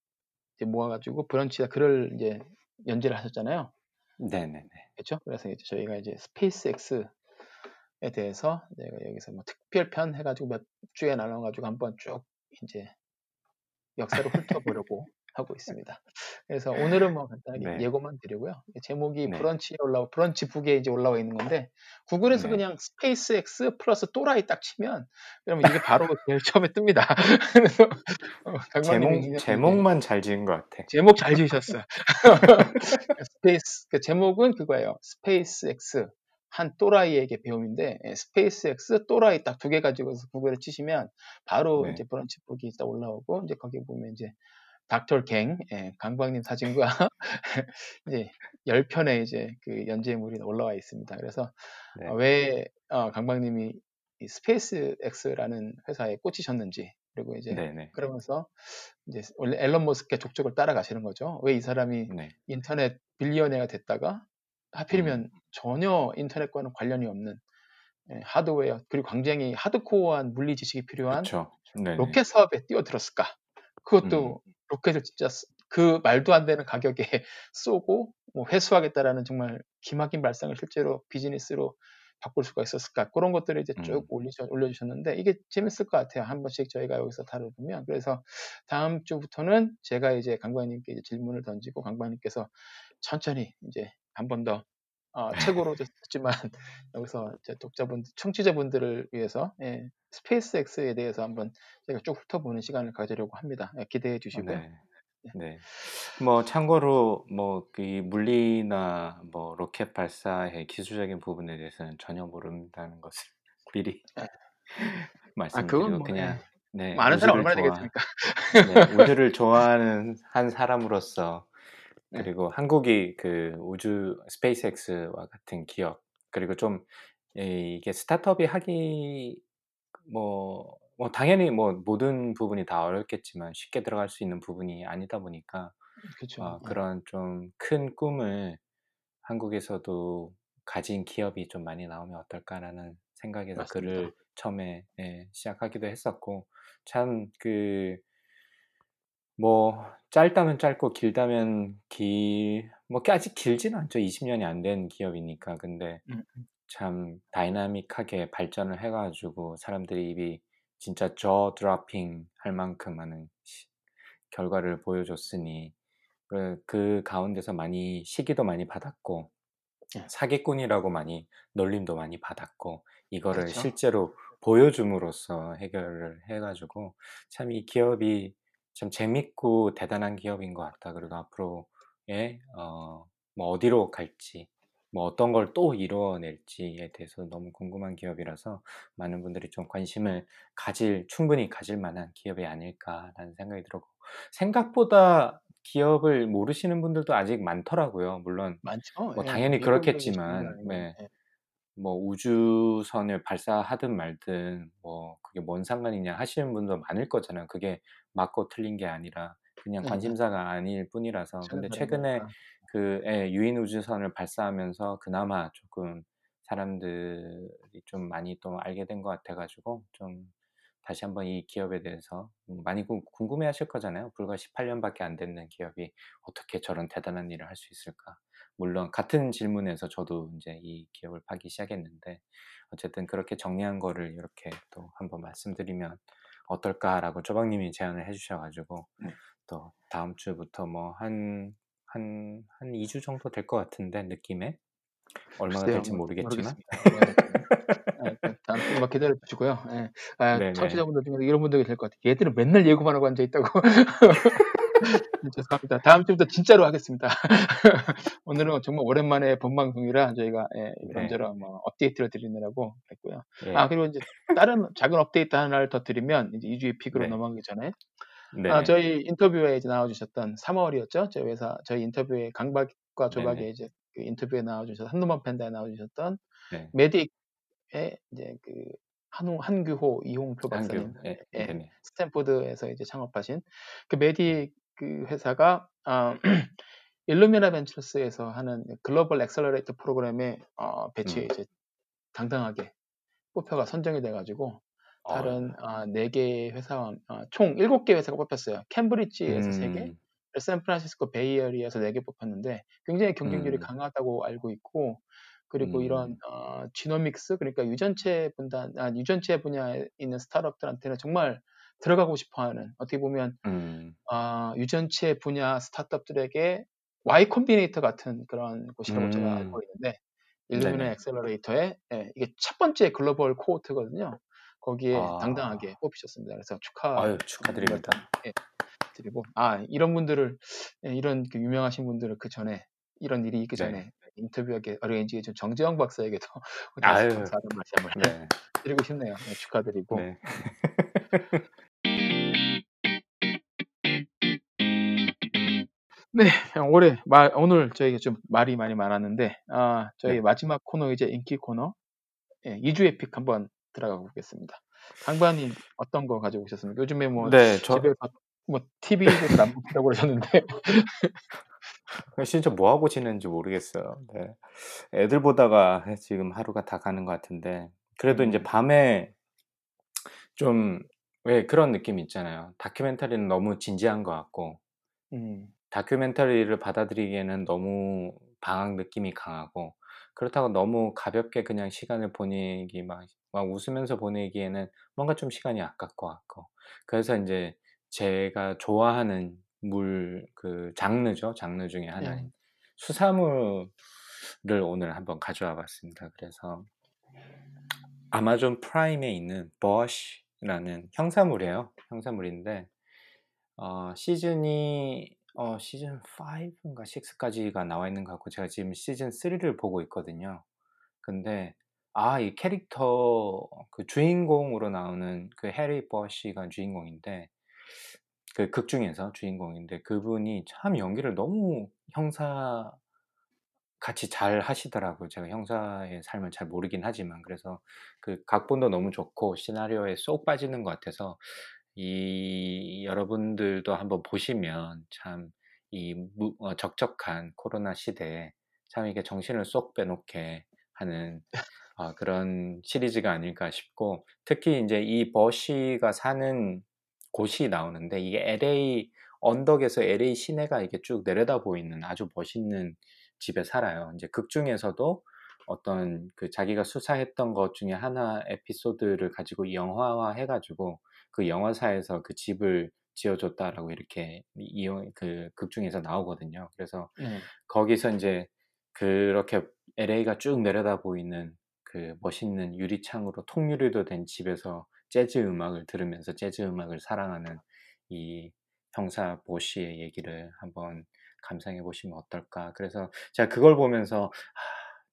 모아가지고 브런치에 글을 이제 연재를 하셨잖아요. 네네네. 그렇죠? 그래서 이제 저희가 이제 스페이스X에 대해서 내가 여기서 뭐 특별편 해가지고 몇 주에 나눠가지고 한번 쭉 이제 역사를 훑어보려고 하고 있습니다. 그래서 오늘은 뭐 간단하게 네. 예고만 드리고요. 제목이 네. 브런치에 올라오 브런치 북에 이제 올라와 있는 건데 구글에서 네. 그냥 스페이스X 플러스 또라이 딱 치면 그러면 이게 바로 제일 처음에 뜹니다. 그래서 어, 제목 제목만 잘 지은 것 같아. 제목 잘 지으셨어요. 스페이스 그 제목은 그거예요. 스페이스X 한 또라이에게 배움인데 예, 스페이스X 또라이 딱 두 개 가지고서 구글에 치시면 바로 네. 이제 브런치 북이 딱 올라오고 이제 거기 보면 이제 닥터 강 예, 강박님 사진과 이제 10편의 이제 그 연재물이 올라와 있습니다. 그래서 네. 어, 왜 어, 강박님이 이 스페이스X라는 회사에 꽂히셨는지 그리고 이제 네네. 그러면서 이제 원래 엘론 머스크의 족적을 따라가시는 거죠. 왜 이 사람이 네. 인터넷 billionaire가 됐다가 하필이면 음. 전혀 인터넷과는 관련이 없는 예, 하드웨어 그리고 굉장히 하드코어한 물리 지식이 필요한. 로켓 사업에 뛰어들었을까? 그것도 음. 로켓을 진짜 쓰- 그 말도 안 되는 가격에 쏘고 뭐 회수하겠다라는 정말 기막힌 발상을 실제로 비즈니스로 바꿀 수가 있었을까? 그런 것들을 이제 쭉 음. 올리셔, 올려주셨는데 이게 재밌을 것 같아요. 한 번씩 저희가 여기서 다뤄보면 그래서 다음 주부터는 제가 이제 강관님께 질문을 던지고 강관님께서 천천히 이제 한 번 더 어, 책으로 됐지만 여기서 제 독자분, 청취자분들을 위해서 예, 스페이스X에 대해서 한번 제가 쭉 훑어보는 시간을 가지려고 합니다. 예, 기대해 주시고요. 네. 네. 뭐 참고로 뭐 그 물리나 뭐 로켓 발사의 기술적인 부분에 대해서는 전혀 모른다는 것을 미리 네. 말씀드리고 그건 뭐, 그냥 네, 많은 사람 얼마나 좋아- 되겠습니까? 네, 우주를 좋아하는 한 사람으로서 네. 그리고 한국이 그 우주 스페이스X와 같은 기업 그리고 좀 이- 이게 스타트업이 하기 뭐, 뭐 당연히 뭐 모든 부분이 다 어렵겠지만 쉽게 들어갈 수 있는 부분이 아니다 보니까 그렇죠. 어, 그런 좀 큰 꿈을 한국에서도 가진 기업이 좀 많이 나오면 어떨까라는 생각에서 맞습니다. 글을 처음에 예, 시작하기도 했었고 참그 뭐 짧다면 짧고 길다면 길, 뭐 아직 길지는 않죠. 20년이 안 된 기업이니까. 근데 음, 음. 참 다이나믹하게 발전을 해가지고 사람들이 입이 진짜 저 드로핑 할 만큼 많은 시- 결과를 보여줬으니 그, 그 가운데서 많이 시기도 많이 받았고 예. 사기꾼이라고 많이 놀림도 많이 받았고 이거를 그렇죠. 실제로 보여줌으로써 해결을 해가지고 참 이 기업이 참 재밌고 대단한 기업인 것 같다. 그리고 앞으로의 어, 뭐 어디로 갈지 뭐 어떤 걸 또 이루어낼지에 대해서 너무 궁금한 기업이라서 많은 분들이 좀 관심을 가질 충분히 가질 만한 기업이 아닐까라는 생각이 들었고 생각보다 기업을 모르시는 분들도 아직 많더라고요. 물론 많죠. 뭐 예, 당연히 그렇겠지만, 네. 예. 뭐 우주선을 발사하든 말든 뭐 그게 뭔 상관이냐 하시는 분도 많을 거잖아요. 그게 맞고 틀린 게 아니라 그냥 네, 네. 관심사가 아닐 뿐이라서. 근데 최근 최근에 거니까. 그 예, 유인 우주선을 발사하면서 그나마 조금 사람들이 좀 많이 또 알게 된 것 같아가지고 좀 다시 한번 이 기업에 대해서 많이 궁- 궁금해하실 거잖아요. 불과 18년밖에 안 됐는 기업이 어떻게 저런 대단한 일을 할 수 있을까? 물론 같은 질문에서 저도 이제 이 기업을 파기 시작했는데 어쨌든 그렇게 정리한 거를 이렇게 또 한번 말씀드리면 어떨까라고 조박님이 제안을 해주셔가지고 네. 또 다음 주부터 뭐 한 한 한 2주 정도 될 것 같은데 느낌에 얼마나 글쎄요, 될지 뭐, 모르겠지만 모르겠습니다. 얼마나 될지는. 예, 그 다음 주만 기다려 주시고요. 예. 아, 네네. 청취자분들 중에 이런 분들이 될 것 같아요. 얘들은 맨날 예고만 하고 앉아 있다고. 죄송합니다. 다음 주부터 진짜로 하겠습니다. 오늘은 정말 오랜만에 본방송이라 저희가 예, 네. 이런저런 뭐 업데이트를 드리느라고 했고요. 예. 아 그리고 이제 다른 작은 업데이트 하나를 더 드리면 이제 2주의 pick으로 네. 넘어가기 전에 네네. 아, 저희 인터뷰에 이제 나와주셨던 3월이었죠. 저희 회사 저희 인터뷰에 강박과 조박에 네네. 이제 그 인터뷰에 나와주셨던 한 놈만 팬다에 나와주셨던 네. 메딕의 이제 그 한우 한규호 이홍표. 박사님 예. 예. 스탠포드에서 이제 창업하신 그 메딕 그 회사가 아, 일루미나 벤처스에서 하는 글로벌 accelerator 프로그램에 어, batch에 음. 이제 당당하게 뽑혀가 선정이 돼가지고 어, 다른 아, 4개의 회사와 아, 총 7개 회사가 뽑혔어요. 캠브리지에서 3개, 음, 샌프란시스코 Bay Area에서 4개 뽑혔는데 굉장히 경쟁률이 음, 강하다고 알고 있고 그리고 이런 음, 어, genomics 그러니까 유전체 분단 아, 유전체 분야에 있는 스타트업들한테는 정말 들어가고 싶어하는 어떻게 보면 음. 아, 유전체 분야 스타트업들에게 Y Combinator 같은 그런 곳이라고 제가 음. 알고 있는데 일루미나 네네. accelerator의 예, 이게 첫 번째 글로벌 cohort거든요. 거기에 아. 당당하게 뽑히셨습니다. 그래서 축하 아유, 축하드립니다. 예, 드리고 아 이런 분들을 예, 이런 그 유명하신 분들을 그 전에 이런 일이 있기 네. 전에 인터뷰하게 arrange 해준 정재영 박사에게도 아유. 감사하다는 말씀을 네. 드리고 싶네요. 네, 축하드리고 네. 네, 올해 말, 오늘 저희가 좀 말이 많이 많았는데, 아, 저희 네. 마지막 코너 이제 인기 코너, 예, 2주의 픽 한번 들어가 보겠습니다. 강반님 어떤 거 가지고 오셨습니까? 요즘에 뭐 네, 저 집에서 뭐 TV도 안 보시라고 그러셨는데, 진짜 뭐 하고 지내는지 모르겠어요. 네. 애들 보다가 지금 하루가 다 가는 것 같은데 그래도 이제 음. 밤에 좀 왜 그런 느낌 있잖아요. 다큐멘터리는 너무 진지한 것 같고 음, 다큐멘터리를 받아들이기에는 너무 방학 느낌이 강하고 그렇다고 너무 가볍게 그냥 시간을 보내기 막, 막 웃으면서 보내기에는 뭔가 좀 시간이 아깝고 같고. 그래서 이제 제가 좋아하는 물 그 장르죠. 장르 중에 하나인 예. 수사물을 오늘 한번 가져와 봤습니다. 그래서 아마존 프라임에 있는 보쉬라는 형사물이에요. 형사물인데 어, 시즌이 어, 시즌 5인가 6까지가 나와 있는 것 같고 제가 지금 시즌 3를 보고 있거든요. 근데 아, 이 캐릭터 그 주인공으로 나오는 그 해리 보쉬가 주인공인데 그 극 중에서 주인공인데 그분이 참 연기를 너무 형사 같이 잘 하시더라고요. 제가 형사의 삶을 잘 모르긴 하지만 그래서 그 각본도 너무 좋고 시나리오에 쏙 빠지는 것 같아서 이 여러분들도 한번 보시면 참이 어, 적적한 코로나 시대에 참 이게 정신을 쏙 빼놓게 하는 아, 그런 시리즈가 아닐까 싶고 특히 이제 이 버시가 사는 곳이 나오는데 이게 LA 언덕에서 LA 시내가 이게 쭉 내려다 보이는 아주 멋있는 집에 살아요. 이제 극 중에서도 어떤 그 자기가 수사했던 것 중에 하나 에피소드를 가지고 영화화 해가지고 그 영화사에서 그 집을 지어줬다라고 이렇게 이용 그 극 중에서 나오거든요. 그래서 네. 거기서 이제 그렇게 LA가 쭉 내려다 보이는 그 멋있는 유리창으로 통유리도 된 집에서 재즈 음악을 들으면서 재즈 음악을 사랑하는 이 형사 보시의 얘기를 한번 감상해 보시면 어떨까. 그래서 제가 그걸 보면서 아,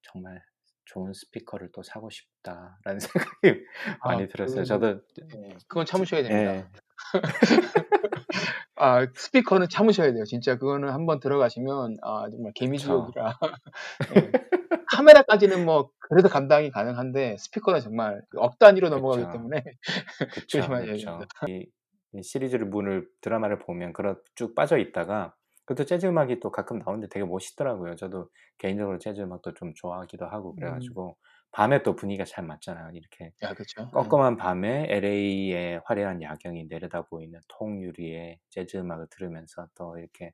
정말 좋은 스피커를 또 사고 싶다라는 생각이 아, 많이 들었어요. 그건, 저도 예, 그건 참으셔야 됩니다. 예, 아, 스피커는 참으셔야 돼요. 진짜 그거는 한번 들어가시면 아, 정말. 개미지옥이라. 예. 카메라까지는 뭐 그래도 감당이 가능한데 스피커는 정말 억 단위로 넘어가기 그쵸. 때문에 조심하셔야. 됩니다. 이, 이 시리즈를 문을 드라마를 보면 그런 쭉 빠져 있다가 그것도 재즈 음악이 또 가끔 나오는데 되게 멋있더라고요. 저도 개인적으로 재즈 음악도 좀 좋아하기도 하고 음, 그래가지고 밤에 또 분위기가 잘 맞잖아요. 이렇게 야, 그렇죠. 껌껌한 밤에 LA의 화려한 야경이 내려다 보이는 통유리의 재즈 음악을 들으면서 또 이렇게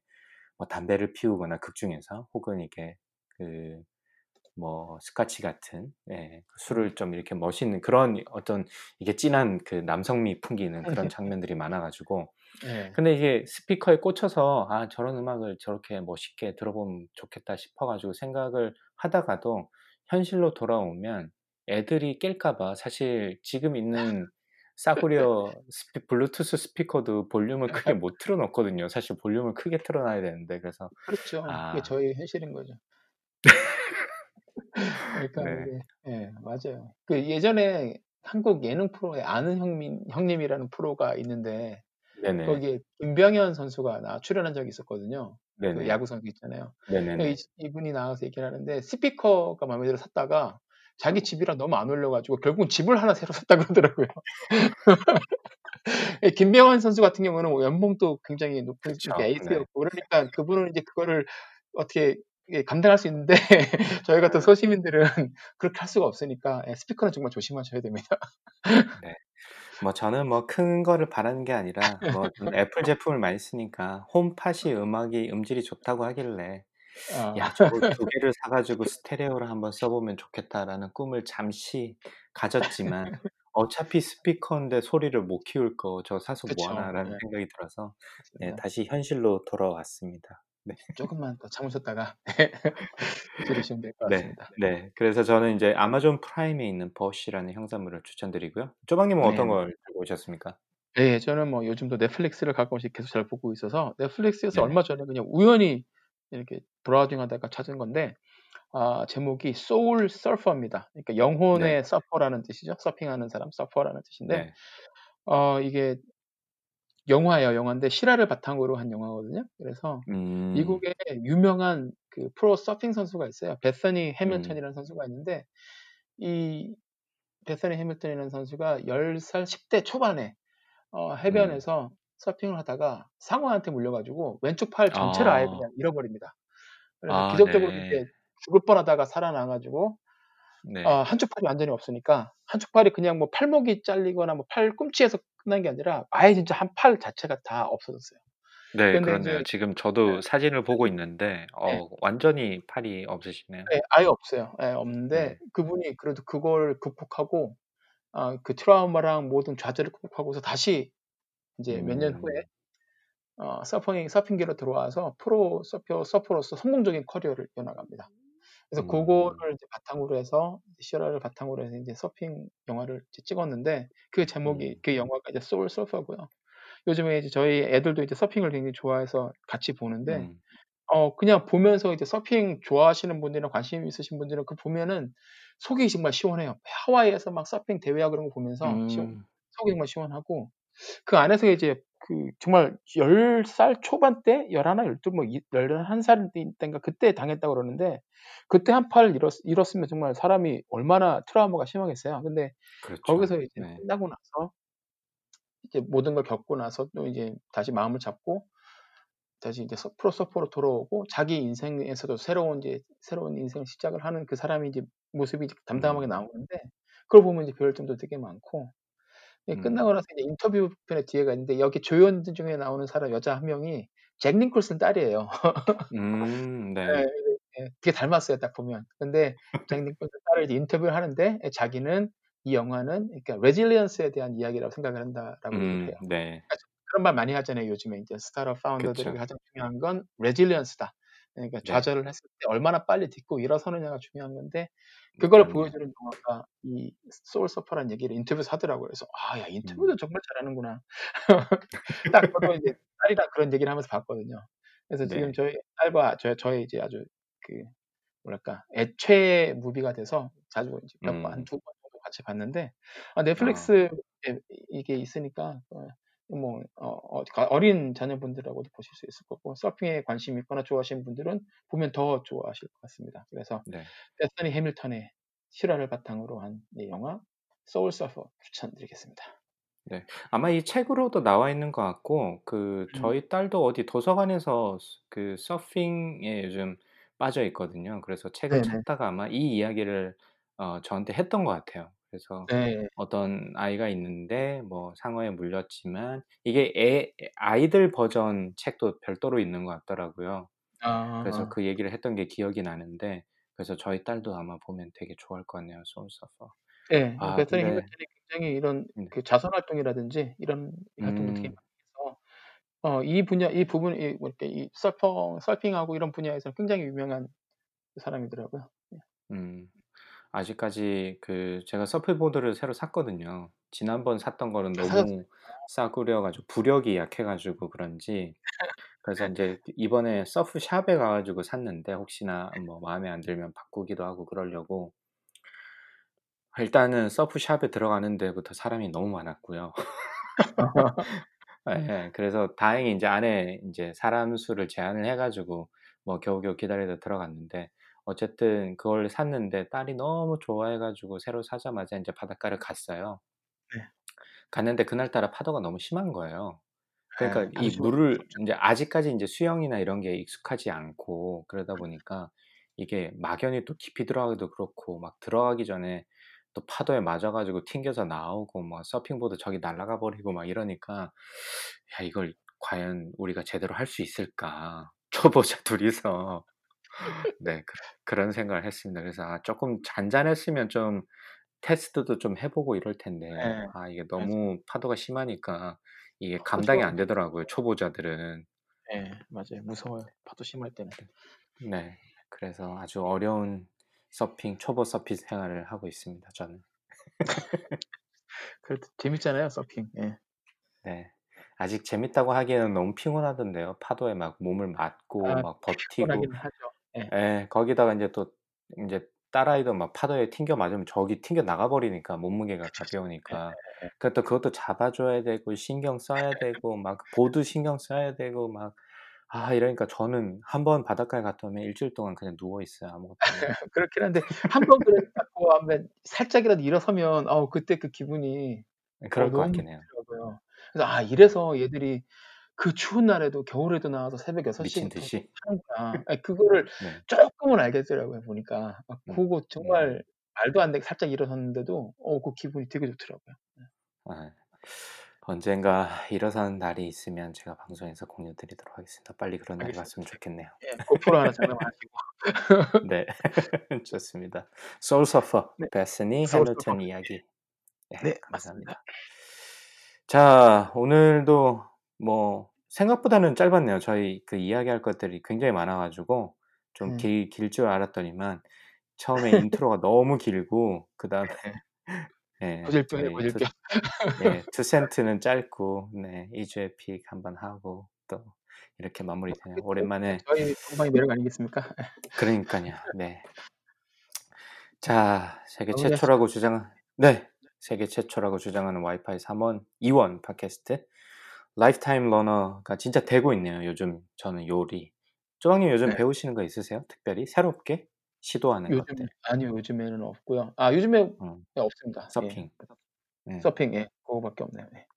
뭐 담배를 피우거나 극 중에서 혹은 이렇게 그 뭐 스카치 같은 예, 그 술을 좀 이렇게 멋있는 그런 어떤 이게 진한 그 남성미 풍기는 그런 장면들이 많아가지고 예. 근데 이게 스피커에 꽂혀서 아 저런 음악을 저렇게 멋있게 들어보면 좋겠다 싶어 가지고 생각을 하다가도 현실로 돌아오면 애들이 깰까 봐 사실 지금 있는 싸구려 스피, 블루투스 스피커도 볼륨을 크게 못 틀어 놓거든요. 사실 볼륨을 크게 틀어 놔야 되는데 그래서 그렇죠. 그게 아 저희 현실인 거죠. 그러니까 네. 이게 예, 맞아요. 그 예전에 한국 예능 프로에 아는 형님 형님이라는 프로가 있는데 네네 거기에 김병현 선수가 나 출연한 적이 있었거든요. 그 야구 선수 있잖아요. 이, 네네네 이분이 나와서 얘기를 하는데 스피커가 마음에 들어 샀다가 자기 집이라 너무 안 올려가지고 결국 집을 하나 새로 샀다 그러더라고요. 예, 김병환 선수 같은 경우는 연봉도 굉장히 높은 그쵸 이렇게 네 에이스였고 그러니까 그분은 이제 그거를 어떻게 예, 감당할 수 있는데 저희 같은 네. 소시민들은 그렇게 할 수가 없으니까 예, 스피커는 정말 조심하셔야 됩니다. 네. 뭐 저는 뭐 큰 거를 바라는 게 아니라 뭐 저는 애플 제품을 많이 쓰니까 홈팟이 음악이 음질이 좋다고 하길래 아, 야 저거 두 개를 사 가지고 스테레오를 한번 써 보면 좋겠다라는 꿈을 잠시 가졌지만 어차피 스피커인데 소리를 못 키울 거 저 사서 뭐 그쵸. 하나라는 네. 생각이 들어서 네. 다시 현실로 돌아왔습니다. 네. 조금만 더 참으셨다가 들으시면 될것 네. 같습니다. 네. 그래서 저는 이제 아마존 프라임에 있는 보쉬라는 형사물을 추천드리고요. 어떤 네. 걸 들고 오셨습니까? 네. 저는 뭐 요즘도 넷플릭스를 가끔씩 계속 잘 보고 있어서 넷플릭스에서 네네. 얼마 전에 그냥 우연히 이렇게 browsing하다가 찾은 건데 아 제목이 Soul Surfer입니다. 그러니까 네. 영혼의 서퍼라는 뜻이죠. 서핑하는 사람 서퍼라는 뜻인데 네. 어 이게 영화예요. 영화인데 실화를 바탕으로 한 영화거든요. 그래서 음. 미국에 유명한 그 프로 서핑 선수가 있어요. 베서니 음. 해밀턴이라는 선수가 있는데 이 베서니 해밀턴이라는 선수가 10살 10대 초반에 어 음. 해변에서 서핑을 하다가 상어한테 물려 가지고 왼쪽 팔 전체를 아예 아. 그냥 잃어버립니다. 그래서 아 기적적으로 네. 죽을 뻔하다가 살아나 가지고 네. 어 한쪽 팔이 완전히 없으니까 한쪽 팔이 그냥 뭐 팔목이 잘리거나 뭐 팔꿈치에서 끝난 게 아니라 아예 진짜 한 팔 자체가 다 없어졌어요. 네 그렇네요. 지금 네. 저도 사진을 보고 있는데 네. 어 완전히 팔이 없으시네요. 네. 아예 없어요. 예 없는데 네. 그분이 그래도 그걸 극복하고 아 그 트라우마랑 모든 좌절을 극복하고서 다시 이제 몇 년 후에 음. 어 서핑 서핑계로 들어와서 프로 서퍼 서퍼로서 성공적인 커리어를 이어나갑니다. 그래서 음. 그거를 바탕으로 해서 실화를 바탕으로 해서 이제 서핑 영화를 이제 찍었는데 그 제목이 음. 그 영화가 이제 소울 서퍼고요. 요즘에 이제 저희 애들도 이제 서핑을 굉장히 좋아해서 같이 보는데 음. 어 그냥 보면서 이제 서핑 좋아하시는 분들이나 관심 있으신 분들은 그 보면은 속이 정말 시원해요. 하와이에서 막 서핑 대회하고 그런 거 보면서 시원 음. 속이 정말 시원하고 그 안에서 이제 그 정말 10살 초반 때 11, 12뭐이 11살 때인가 그때 당했다고 그러는데 그때 한 팔 잃었 잃었으면 정말 사람이 얼마나 트라우마가 심하겠어요. 근데 그렇죠. 거기서 이제 네. 끝나고 나서 이제 모든 걸 겪고 나서 또 이제 다시 마음을 잡고 다시 이제 서 프로 서퍼로 돌아오고 자기 인생에서도 새로운 이제 새로운 인생을 시작을 하는 그 사람이 이제 모습이 이제 담담하게 음. 나오는데 그걸 보면 이제 배울 점도 되게 많고 예 끝나고 음. 나서 이제 인터뷰 편에 뒤에가 있는데 여기 조연들 중에 나오는 사람 여자 한 명이 잭 니콜슨 딸이에요. 음. 예. 네. 예. 되게 닮았어요 딱 보면. 근데 잭 니콜슨 딸을 인터뷰를 하는데 예 자기는 이 영화는 그러니까 resilience에 대한 이야기라고 생각을 한다라고 얘기를 해요. 음. 네. 그러니까 그런 말 많이 하잖아요. 요즘에 이제 스타트업 파운더들에게 그쵸. 가장 중요한 건 resilience다. 그러니까 네. 좌절을 했을 때 얼마나 빨리 딛고 일어서느냐가 중요한 건데 그걸 그럼요. 보여주는 영화가 이 소울 서퍼라는 얘기를 인터뷰에서 하더라고요. 그래서 '아 야 인터뷰도 음. 정말 잘하는구나.' 딱 저도 이제 딸이랑 그런 얘기를 하면서 봤거든요. 그래서 지금 네. 저희 딸과 저 저의 이제 아주 그 뭐랄까 애최 무비가 돼서 자주 이제 몇번한 음. 두번 정도 같이 봤는데 아 아. 넷플릭스에 이게 있으니까 어 뭐어어 어 린 자녀분들하고도 보실 수 있을 거고 서핑에 관심 있거나 좋아하시는 분들은 보면 더 좋아하실 것 같습니다. 그래서 네. 베서니 해밀턴의 실화를 바탕으로 한이 영화 소울 서퍼 추천드리겠습니다. 네. 아마 이 책으로도 나와 있는 것 같고 그 음. 저희 딸도 어디 도서관에서 스그 서핑에 요즘 빠져 있거든요. 그래서 책을 네네. 찾다가 아마 이 이야기를 어 저한테 했던 것 같아요. 그래서 네. 어떤 아이가 있는데 뭐 상어에 물렸지만 이게 애 아이들 버전 책도 별도로 있는 것 같더라고요. 그래서 아. 그 얘기를 했던 게 기억이 나는데 그래서 저희 딸도 아마 보면 되게 좋아할 것 같네요, 소울 서퍼. 예. 이아 베서니 근데 해밀턴이 굉장히 이런 네. 그 자선 활동이라든지 이런 활동도 되게 음. 많이 해서 어 이 분야 이 부분 이뭐 이렇게 이 서퍼 서핑하고 이런 분야에서 굉장히 유명한 사람이더라고요. 예. 음. 아직까지 그 제가 서핑보드를 새로 샀거든요. 지난번 샀던 거는 다 사셨어요? 너무 싸구려 가지고 부력이 약해 가지고 그런지 그래서 인제 이번에 surf shop에 가 가지고 샀는데 혹시나 뭐 마음에 안 들면 바꾸기도 하고 그러려고 일단은 surf shop에 들어가는 데부터 사람이 너무 많았고요. 예. 그래서 다행히 인제 안에 인제 사람 수를 제한을 해 가지고 뭐 겨우겨우 기다리다 들어갔는데 어쨌든 그걸 샀는데 딸이 너무 좋아해 가지고 새로 사자마자 인제 바닷가를 갔어요. 네. 갔는데 그날따라 파도가 너무 심한 거예요. 그러니까 예. 파도 이. 물을 무섭죠. 인제 아직까지 인제 수영이나 이런 게 익숙하지 않고 그러다 보니까 이게 막연히 또 깊이 들어가기도 그렇고 막 들어가기 전에 또 파도에 맞아 가지고 튕겨서 나오고 막 서핑보드 저기 날아가 버리고 막 이러니까 '야 이걸 과연 우리가 제대로 할 수 있을까?' 초보자 둘이서 네그 그런 생각을 했습니다. 그래서 아 쪼끔 잔잔했으면 좀 테스트도 좀 해보고 이럴 텐데 네. 아 이게 너무 파도가 심하니까 이게 그렇죠. 감당이 안 되더라고요 초보자들은 네, 맞아요. 무서워요. 파도 심할 때는. 네 그래서 아주 어려운 서핑 초보 서핑 생활을 하고 있습니다 저는 그래도 재밌잖아요, 서핑. 예. 네 아직 재밌다고 하기에는 너무 피곤하던데요 파도에 막 몸을 맞고 아, 막 버티고 피곤하긴 하죠. 예. 예, 거기다가 이제 또 이제 딸아이도 막 파도에 튕겨 맞으면 저기 튕겨 나가 버리니까 몸무게가 가벼우니까 예. 그또 그것도 잡아 줘야 되고 신경 써야 되고 막 보드 신경 써야 되고 막 아 이러니까 저는 한번 바닷가에 갔다 오면 일주일 동안 그냥 누워 있어요 아무것도 안 하고. 그렇긴 한데 한번 그랬다고 하면 살짝이라도 일어서면 어 그때 그 기분이 네, 그럴 어, 것 너무 같긴 해요. 좋더라고요. 그래서 아 이래서 얘들이 그 추운 날에도 겨울에도 나와서 새벽 6 미친 시부터 듯이. 하는구나. 아 그거를 네. 쪼끔은 알겠더라고요 보니까. 아 음. 그거 정말 음. 말도 안 되게 살짝 일어섰는데도 어 그 기분이 되게 좋더라고요. 아, 언젠가 일어서는 날이 있으면 제가 방송에서 공유 드리도록 하겠습니다. 빨리 그런 날이. 왔으면 좋겠네요. 예. 고프로 하나 장만하시고. 네. 좋습니다. 소울 서퍼 네. 베스니 해밀턴. 이야기. 네, 네, 감사합니다. 자, 오늘도 뭐 생각보다는 짧았네요. 저희 그 이야기할 것들이 굉장히 많아 가지고 좀 음. 길 길 줄 알았더니만 처음에 intro가 너무 길고 그 다음에 예. 고질병이에요, 저희 고질병. two 예. two cents는 짧고 네. 2 주의 pick 한번 하고 또 이렇게 마무리되네요. 그게 또 오랜만에 저희 방송의 매력 아니겠습니까? 그러니깐요. 네. 자, 세계. 최초라고 주장 네. 세계 최초라고 주장하는 와이파이 3원 2원 팟캐스트 lifetime learner가 진짜 되고 있네요. 요즘 저는 요리. 조왕님 요즘 네. 배우시는 거 있으세요? 특별히 새롭게 시도하는 요즘 것들. 아니요. 요즘에는 없고요. 아 요즘에 음. 네 없습니다. 서핑. 예. 음. 서핑 예. 그거밖에 없네요. 네.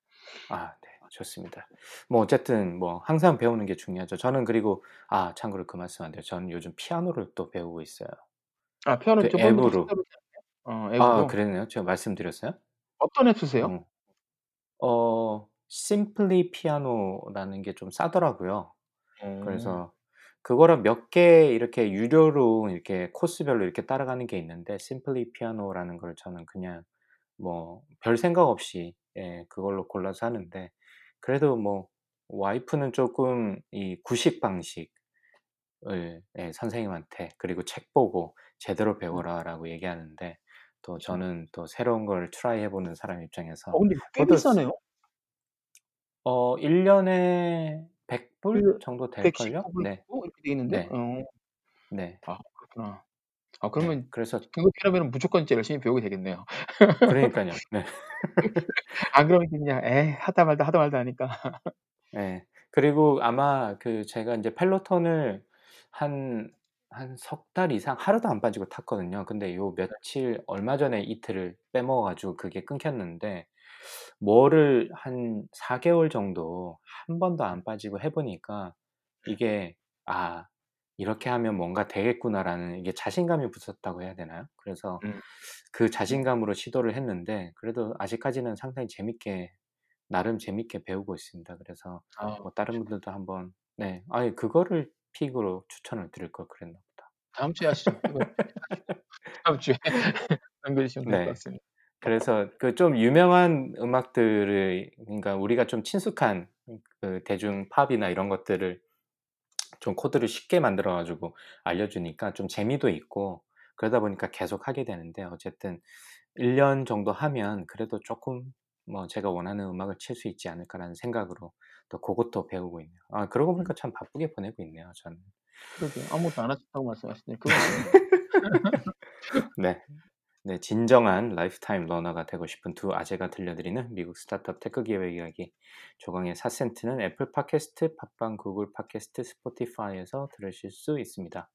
아, 네. 좋습니다. 뭐 어쨌든 뭐 항상 배우는 게 중요하죠. 저는 그리고 아, 참고로 그 말씀 안 돼요. 저는 요즘 피아노를 또 배우고 있어요. 아 피아노 그 저번부터 앱으로. 어 아, 앱으로. 그랬나요? 제가 말씀드렸어요? 어떤 앱 쓰세요? 음. 어, 심플리 피아노라는 게 좀 싸더라고요. 어. 그래서 그거랑 몇 개 이렇게 유료로 이렇게 코스별로 이렇게 따라가는 게 있는데 심플리 피아노라는 걸 저는 그냥 뭐 별 생각 없이 예, 그걸로 골라서 하는데 그래도 뭐 와이프는 쪼끔 이 구식 방식을 예, 선생님한테 그리고 책 보고 "제대로 음. 배워라."라고 얘기하는데 또 그쵸. 저는 또 새로운 걸 try 해 보는 사람 입장에서 어 근데 꽤 그것도 비싸네요. 어 1 년에 100 불 그 정도 될걸요? 119불 네. 주고 이렇게 돼 있는데? 네. 어. 네. 아 그렇구나. 아 네. 그러면 그래서 필요하면은 무조건 이제 열심히 배우게 되겠네요. 그러니깐요. 네. 안 그러면 그냥 에이 하다 말다, 하다 말다 하니까. 예. 그리고 아마 그 제가 인제 펠로톤을 한한석달 이상 하루도 안 빠지고 탔거든요. 근데 요 네. 며칠 얼마 전에 이틀을 빼먹어 가지고 그게 끊겼는데 뭐를 한 4 개월 정도 한 번도 안 빠지고 해 보니까 이게 '아 이렇게 하면 뭔가 되겠구나.'라는 이게 자신감이 붙었다고 해야 되나요? 그래서 음. 그 자신감으로 시도를 했는데 그래도 아직까지는 상당히 재밌게 나름 재밌게 배우고 있습니다. 그래서 아 뭐 다른 그러시구나. 분들도 한번 네. 아이 그거를 픽으로 추천을 드릴 걸 그랬나 보다. 다음 주에 하시죠. 이거 다음 주에 남겨 주시면 될 것 네. 같습니다. 그래서 그 좀 유명한 음악들을 그러니까 우리가 좀 친숙한 그 대중 팝이나 이런 것들을 좀 코드를 쉽게 만들어 가지고 알려 주니까 좀 재미도 있고 그러다 보니까 계속 하게 되는데 어쨌든 1년 정도 하면 그래도 쪼끔 뭐 '제가 원하는 음악을 칠 수 있지 않을까.'라는 생각으로 또 고것도 배우고 있네요. 아 그러고 보니까 참 바쁘게 보내고 있네요 저는. 아무것도 안 하셨다고 아니에요. 네. 네. 진정한 lifetime learner가 되고 싶은 두 아재가 들려드리는 미국 스타트업 tech 기업 이야기. 조강의 4 센트는 애플 팟캐스트, 팟빵, 구글 팟캐스트, 스포티파이에서 들으실 수 있습니다.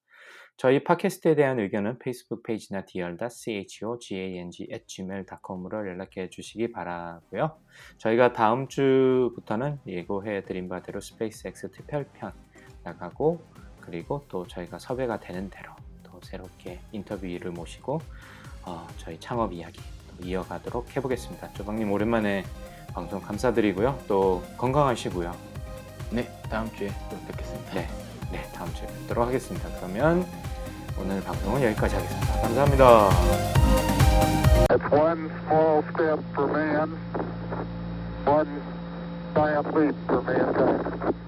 저희 팟캐스트에 대한 의견은 페이스북 페이지나 dr.chogang@gmail.com으로 연락해 주시기 바라고요. 저희가 다음 주부터는 예고해 드린 바대로 스페이스X 특별편 나가고 그리고 또 저희가 섭외가 되는 대로 또 새롭게 인터뷰를 모시고 어 저희 창업 이야기 또 이어가도록 해 보겠습니다. 조방님 오랜만에 방송 감사드리고요. 또 건강하시고요. 네. 다음 주에 또 뵙겠습니다. 네. 네. 다음 주에 뵙도록 하겠습니다. 그러면 오늘 방송은 여기까지 하겠습니다. 감사합니다. It's one small step for man, one giant leap for mankind.